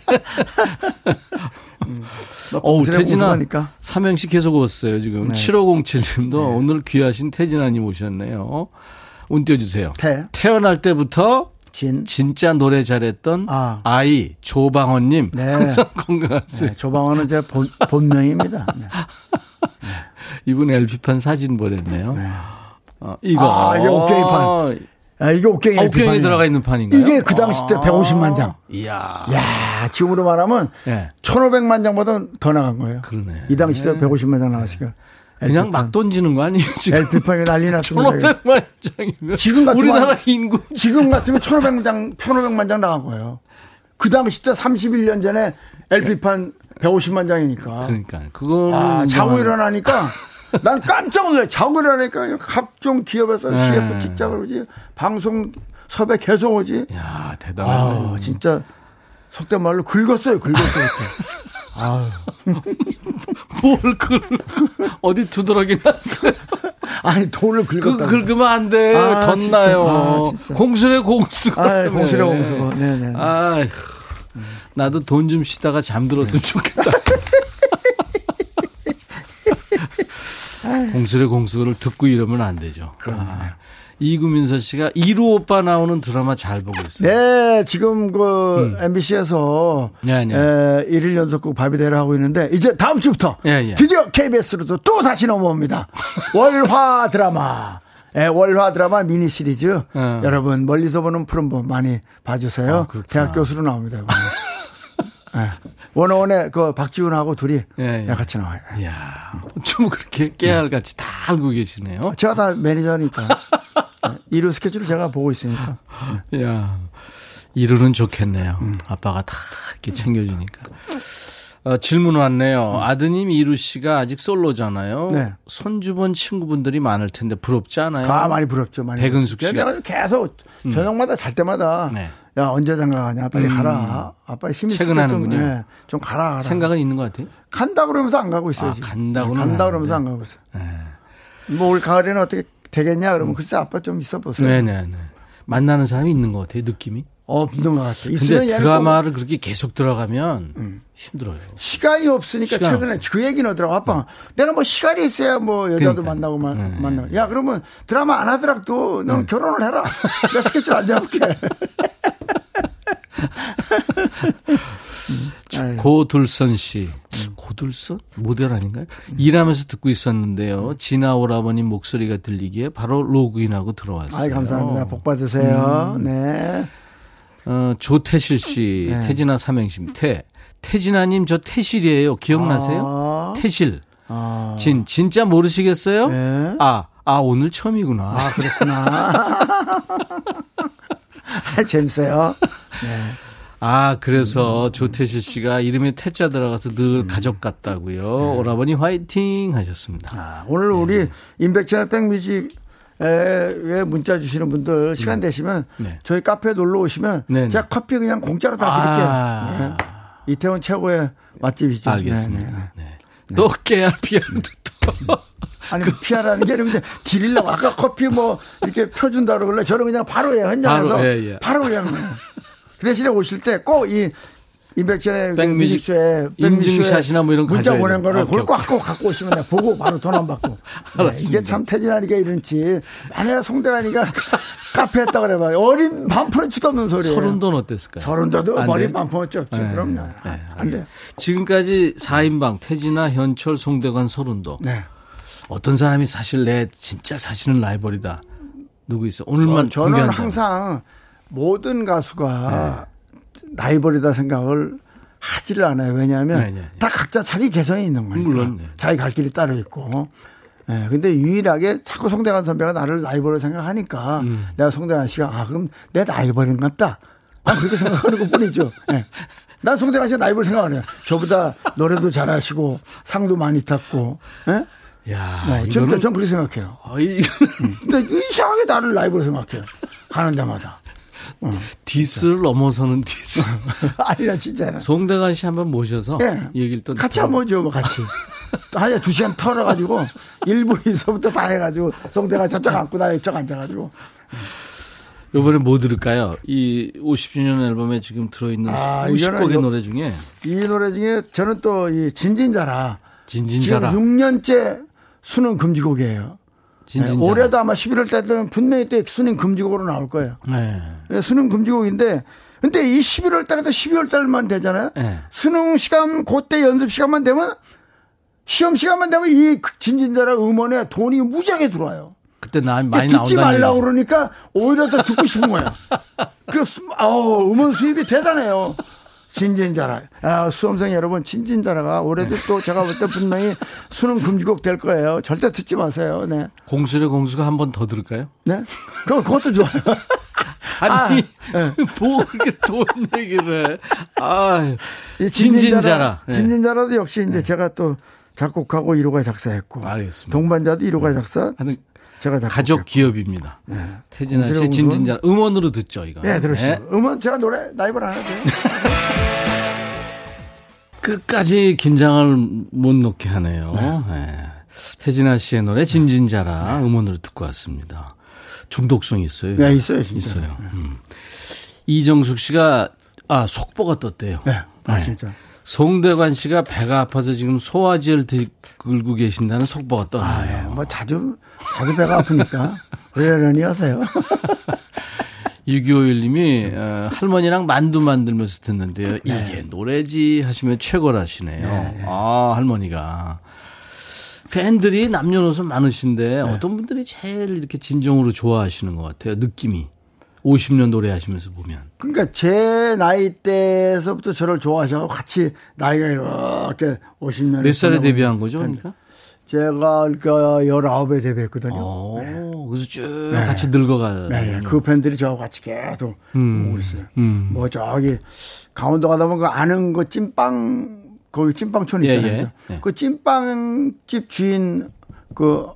어우, 공실에 태진아. 우승하니까. 삼행시 계속 왔어요, 지금. 네. 7507님도 오늘 귀하신 태진아님 오셨네요. 운 띄워주세요. 태, 태어날 때부터 진, 진짜 노래 잘했던 아. 아. 이 조방원님 네. 항상 건강하세요. 네, 조방원은 제 본, 본명입니다. 네. 이분 LP판 사진 보냈네요. 어, 이거 아, 이게 옥경이판. 아, 이게 옥경이 아, 옥경이. 들어가 있는 판인가요? 이게 그 당시 때 아. 150만 장. 이야. 야 지금으로 말하면 예. 1,500만 장보다 더 나간 거예요. 그러네. 이 당시 때 150만 장 나갔으니까. 그냥 막 던지는 거 아니에요, 지금? LP판이 난리 났습니다. 1500만 장이면 지금 같으면 우리나라 한- 인구 지금 같으면 1,500만 장, 1,500만 장 나간 거예요. 그 당시 때 31년 전에 LP판 150만 장이니까. 그러니까 그거는 아, 자고 일어나니까 난 깜짝 놀래. 자고 일어나니까 각종 기업에서 네. CF 찍자 그러지. 방송 섭외 계속 오지. 야, 대단하네. 아, 진짜 속된 말로 긁었어요. 긁었어요. [laughs] [laughs] 뭘 긁, 어디 두드러기 났어요? 아니, 돈을 긁었다. 그, 긁으면 안 돼. 아, 덧나요. 아, 공수래 공수. 아, 공수래 공수. 네네. 아, 나도 돈 좀 쉬다가 잠들었으면 좋겠다. [laughs] 공수래 공수를 듣고 이러면 안 되죠. 아. 이구민서 씨가 이루 오빠 나오는 드라마 잘 보고 있어요. 네, 지금 그 음. MBC에서 네, 네. 에, 1일 연속극 바비대를 하고 있는데 이제 다음 주부터 네, 네. 드디어 KBS로도 또 다시 넘어옵니다. [laughs] 월화 드라마. 예, 월화 드라마 미니 시리즈. 어. 여러분 멀리서 보는 푸른 봄 많이 봐주세요. 아, 대학 교수로 나옵니다. [laughs] 예. 원어원에 그 박지훈하고 둘이 예, 예. 같이 나와요. 이야, 좀 그렇게 깨알같이 다 알고 계시네요. 제가 다 매니저니까. [laughs] 이루 스케줄을 제가 보고 있으니까. 야 이루는 좋겠네요. 음. 아빠가 다 이렇게 챙겨주니까. 어, 질문 왔네요. 음. 아드님 이루 씨가 아직 솔로잖아요. 네. 손주본 친구분들이 많을 텐데 부럽지 않아요? 아 많이 부럽죠. 많이 백은숙 씨가 내가 계속 음. 저녁마다 잘 때마다 네. 야 언제 장가 가냐 빨리 음. 가라. 아빠 힘이 퇴근하는군요. 좀, 네, 좀 가라, 가라. 생각은 있는 것 같아요. 간다 그러면서 안 가고 있어요. 아, 간다고는 간다 그러면서 안 가고 있어요. 네. 뭐올 가을에는 어떻게 되겠냐 그러면 음. 글쎄 아빠 좀 있어 보세요. 네네네. 만나는 사람이 있는 것 같아요 느낌이. 어, 있는 것 같아요. 근데 드라마를 꼭... 그렇게 계속 들어가면 음. 힘들어요. 시간이 없으니까 시간 최근에 없어. 그 얘기는 하더라고. 아빠, 응. 내가 뭐 시간이 있어야 뭐 여자도 그러니까. 만나고 만, 네. 만나고. 야, 그러면 드라마 안 하더라도 넌 네. 결혼을 해라. 내가 스케줄 안 잡을게. [laughs] 고둘선 씨. 고둘선? 모델 아닌가요? 일하면서 듣고 있었는데요. 진아 오라버님 목소리가 들리기에 바로 로그인하고 들어왔어요. 아 감사합니다. 복 받으세요. 음. 네. 어, 조태실 씨, 네. 태진아 삼행심, 태. 태진아님 저 태실이에요. 기억나세요? 아. 태실. 아. 진, 진짜 모르시겠어요? 네. 아, 아, 오늘 처음이구나. 아, 그렇구나. [laughs] 아, 재밌어요. 네. 아, 그래서 음. 조태실 씨가 이름에 태자 들어가서 늘 음. 가족 같다고요. 네. 오라버니 화이팅 하셨습니다. 아, 오늘 네. 우리 임백천의 백뮤직 에 문자 주시는 분들 시간 음. 되시면 네. 저희 카페 놀러 오시면 네, 네. 제가 커피 그냥 공짜로 다 드릴게요. 아. 네. 이태원 최고의 맛집이죠. 알겠습니다. 네. 또 깨야 피하는데 또. [laughs] 아니 그 피하라는 게 아니고 드리려고 아까 커피 뭐 이렇게 펴준다 그러길래 저는 그냥 바로 해 현장에서 바로, 예, 예. 바로 그냥 그 대신에 오실 때 꼭 이 임백천의 백뮤직 쇼에 인증샷이나 뭐 이런 문자 보낸 거를 그걸 꽉 꼭 갖고 오시면 내가 보고 바로 돈 안 받고. [laughs] 네, 이게 참 태진아니까 이런지. 만약에 송대관이가 [laughs] 카페 했다 그래봐. 어린 반푼 치도 없는 소리예요. 서른 돈 어땠을까요? 서른도도 머리 반푼 었죠 네, 그럼요. 네, 안 돼. 지금까지 4인방 태진아 현철 송대관 서른도 네. 어떤 사람이 사실 내 진짜 사실은 라이벌이다. 누구 있어? 오늘만 어, 저는. 항상 모든 가수가 네. 라이벌이다 생각을 하지를 않아요. 왜냐하면 네, 네, 네. 다 각자 자기 개성이 있는 거니까. 물론. 네. 자기 갈 길이 따로 있고. 예, 네, 근데 유일하게 자꾸 송대관 선배가 나를 라이벌로 생각하니까 음. 내가 송대관 씨가 아, 그럼 내 라이벌인 것 같다. 난 그렇게 생각하는 것 뿐이죠. 예. 난 송대관 씨가 라이벌 생각 안 해요. 저보다 노래도 잘하시고 상도 많이 탔고. 예? 야, 네, 이거는... 전 그렇게 생각해요. 아, 이... 음. 근데 이상하게 나를 라이벌로 생각해요. 가는 데마다. 어. 디스를 넘어서는 디스. [laughs] 아니야, 진짜는. 송대관 씨 한번 모셔서 네. 얘기를 또. 같이 한번 모죠, 뭐, 같이. [laughs] 하여 두 시간 털어가지고, 1부, 2서부터 다 해가지고, 송대관 저쪽 앉고 나 이쪽 앉아가지고. 요번에 뭐 들을까요? 이 50주년 앨범에 지금 들어있는 아, 50곡의 노래 중에. 이 노래 중에 저는 또 이 진진자라. 진진자라. 지금 6년째 수능 금지곡이에요. 네, 올해도 아마 11월 달에는 분명히 또 수능 금지곡으로 나올 거예요. 네. 네. 수능 금지곡인데 근데 이 11월 달에도 12월 달만 되잖아요. 네. 수능 시간 그때 연습 시간만 되면 시험 시간만 되면 이 진진자라 음원에 돈이 무지하게 들어와요. 그때 나 많이 나온다. 듣지 말라 고 그러니까 오히려 더 듣고 싶은 거야. 그, 어, 음원 수입이 대단해요. 진진자라. 아, 수험생 여러분, 진진자라가 올해도 네. 또 제가 볼 때 분명히 수능 금지곡 될 거예요. 절대 듣지 마세요. 네. 공수의 공수가 한 번 더 들을까요? 네. 그, 그것도 좋아요. [laughs] 아니, 아, 네. 뭐 그렇게 돈 얘기를 해. 아, 진진자라. 네. 진진자라도 역시 이제 네. 제가 또 작곡하고 1호가 작사했고. 알겠습니다. 동반자도 1호가 네. 작사. 하는 제가 가족 기업입니다. 네. 태진아 씨 진진자 음원으로 듣죠 이거. 네 들으시죠. 네. 음원 제가 노래 라이브를 하나 돼요. [laughs] 끝까지 긴장을 못 놓게 하네요. 네. 네. 태진아 씨의 노래 진진자라 네. 음원으로 듣고 왔습니다. 중독성이 있어요. 네, 있어요, 진짜. 있어요. 음. 이정숙 씨가 아 속보가 떴대요. 네, 아, 진짜. 송대관 씨가 배가 아파서 지금 소화지를 들고 계신다는 속보가 떴네요. 아, 예. 뭐 자주 자주 배가 아프니까 그러려니 하세요. [laughs] 6251님이 어, 할머니랑 만두 만들면서 듣는데요. 네. 이게 노래지 하시면 최고라시네요. 네, 네. 아 할머니가 팬들이 남녀노소 많으신데 네. 어떤 분들이 제일 이렇게 진정으로 좋아하시는 것 같아요. 느낌이. 50년 노래 하시면서 보면. 그러니까 제 나이 때서부터 저를 좋아하셔서 같이 나이가 이렇게 50년. 몇 살에 데뷔한 거죠, 그러니까? 제가 그러니까 19에 데뷔했거든요. 오, 어, 네. 그래서 쭉 네. 같이 늙어가요. 네. 그 팬들이 저하고 같이 계속 음. 오고 있어요. 음. 뭐 저기 강원도 가다 보면 그 아는 그 찐빵 거기 찐빵촌 있잖아요. 예, 예. 예. 그 찐빵집 주인 그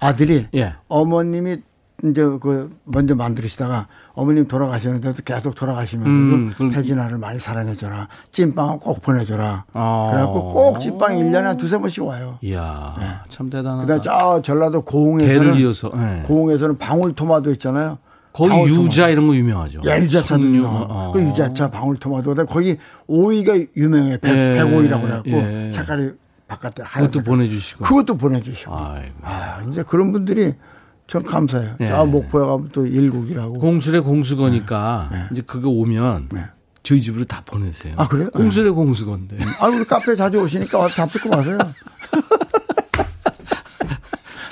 아들이 예. 어머님이 이제 그 먼저 만들으시다가 어머님 돌아가시는데도 계속 돌아가시면서도 음, 태진아를 많이 사랑해줘라. 찐빵을 꼭 보내줘라. 아. 그래갖고 꼭 찐빵 1년에 한 두세 번씩 와요. 이야. 네. 참 대단하다. 그 다음에 저 전라도 고흥에서는. 이어서. 네. 고흥에서는 방울토마토 있잖아요. 거기 방울토마토. 유자 이런 거 유명하죠. 야, 유자차도 유명. 어. 그 유자차, 방울토마토. 거기 오이가 유명해. 백, 예. 백오이라고 그래갖고 예. 색깔이 바깥에 하얀 그것도 색깔. 보내주시고. 그것도 보내주시고. 아이고. 아, 이제 그런 분들이 전 감사해요. 네. 저 목포에 가면 또 일국이라고. 공술의 공수거니까 네. 이제 그거 오면 네. 저희 집으로 다 보내세요. 아, 그래요? 공술의 공수건데. 아, 우리 카페 자주 오시니까 와서 잡수고 가세요. [laughs]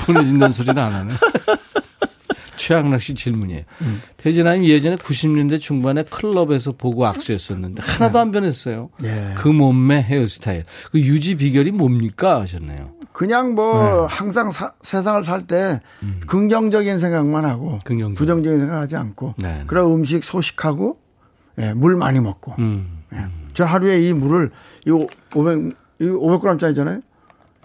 보내준다는 소리는 안 하네. [laughs] 최양락 씨 질문이에요. 음. 태진아님 예전에 90년대 중반에 클럽에서 보고 악수했었는데 하나도 안 변했어요. 예. 그 몸매 헤어스타일. 그 유지 비결이 뭡니까 하셨네요. 그냥 뭐 네. 항상 사, 세상을 살때 음. 긍정적인 생각만 하고 긍정적. 부정적인 생각하지 않고 네. 그런 음식 소식하고 예, 물 많이 먹고. 음. 예. 저 하루에 이 물을 이 500, 이 500g짜리잖아요.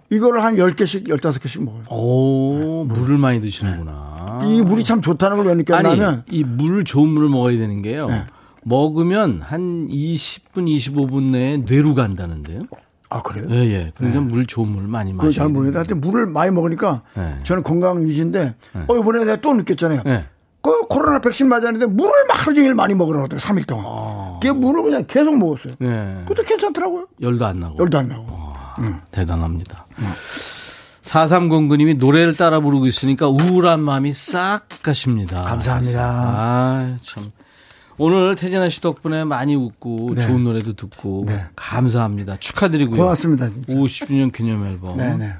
이거를 한 10개씩, 15개씩 먹어요. 오, 네. 물을 많이 드시는구나. 네. 이 물이 참 좋다는 걸 왜 느꼈냐면. 이 물, 좋은 물을 먹어야 되는 게요. 네. 먹으면 한 20분, 25분 내에 뇌로 간다는데요. 아, 그래요? 예, 예. 그러니까 네. 물 좋은 물을 많이 마셔요. 잘 모르겠는데 하여튼 물을 많이 먹으니까 네. 저는 건강 유지인데 네. 어, 이번에 내가 또 느꼈잖아요. 네. 그 코로나 백신 맞았는데 물을 막 하루 종일 많이 먹으라고 3일 동안. 아. 그 물을 그냥 계속 먹었어요. 네. 그것도 괜찮더라고요. 열도 안 나고. 열도 안 나고. 아, 응. 대단합니다. 응. 4309님이 노래를 따라 부르고 있으니까 우울한 마음이 싹 가십니다. 감사합니다. 아, 참. 오늘 태진아 씨 덕분에 많이 웃고 네. 좋은 노래도 듣고 네. 감사합니다. 축하드리고요. 고맙습니다. 진짜. 50주년 기념 앨범. 네, 네.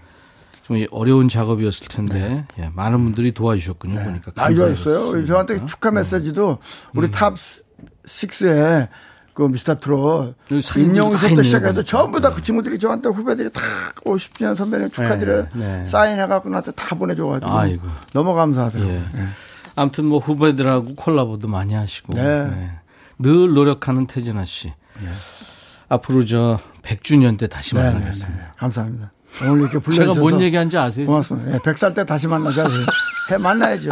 좀 어려운 작업이었을 텐데 네. 예, 많은 분들이 도와주셨군요. 네. 보니까 감사했어요. 저한테 축하 메시지도 우리 음. top 6에 그 미스터 트롯 임영웅서부터 시작해서 전부 다그 친구들이 저한테 후배들이 다 50주년 선배님 축하드려 네, 사인해갖고 나한테 다 보내줘가지고 아이고. 너무 감사하세요. 예. 아무튼 뭐 후배들하고 콜라보도 많이 하시고 네. 네. 늘 노력하는 태진아 씨. 네. 앞으로 저 100주년 때 다시 네, 네, 만나겠습니다. 네. 감사합니다. 오늘 이렇게 불러주셔서 제가 뭔 얘기한지 아세요? 고맙습니다. 네, 100살 때 다시 만나자. 해 만나야죠.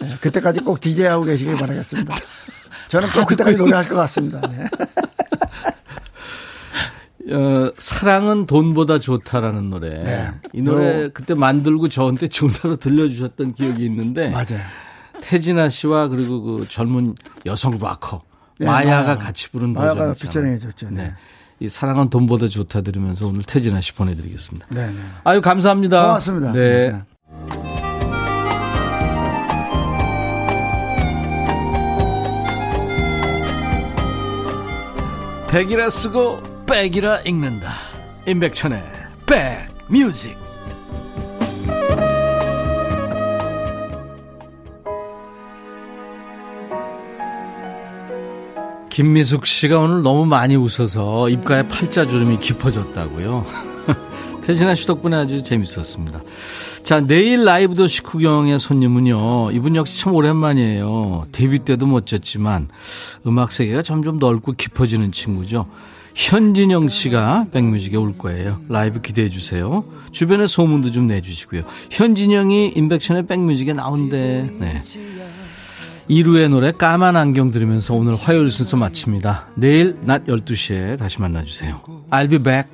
네, 그때까지 꼭 DJ 하고 계시길 바라겠습니다. 저는 꼭 그때까지 노래할 것 같습니다. 네. [laughs] 어, 사랑은 돈보다 좋다라는 노래. 네. 이 노래 그때 만들고 저한테 전화로 들려주셨던 기억이 있는데. 맞아요. 태진아 씨와 그리고 그 젊은 여성 락커 네, 마야가 아, 같이 부른 마야가 피처링해줬죠. 네. 네. 이 사랑은 돈보다 좋다 들으면서 오늘 태진아 씨 보내드리겠습니다. 네, 네. 아유 감사합니다. 고맙습니다. 네. 네. 백이라 쓰고 백이라 읽는다. 임백천의 백뮤직. 김미숙 씨가 오늘 너무 많이 웃어서 입가에 팔자주름이 깊어졌다고요. [laughs] 태진아 씨 덕분에 아주 재밌었습니다. 자, 내일 라이브 도시 구경의 손님은요. 이분 역시 참 오랜만이에요. 데뷔 때도 멋졌지만 음악 세계가 점점 넓고 깊어지는 친구죠. 현진영 씨가 백뮤직에 올 거예요. 라이브 기대해 주세요. 주변에 소문도 좀 내주시고요. 현진영이 인백션의 백뮤직에 나온대. 네. 이루의 노래 까만 안경 들으면서 오늘 화요일 순서 마칩니다. 내일 낮 12시에 다시 만나주세요. I'll be back.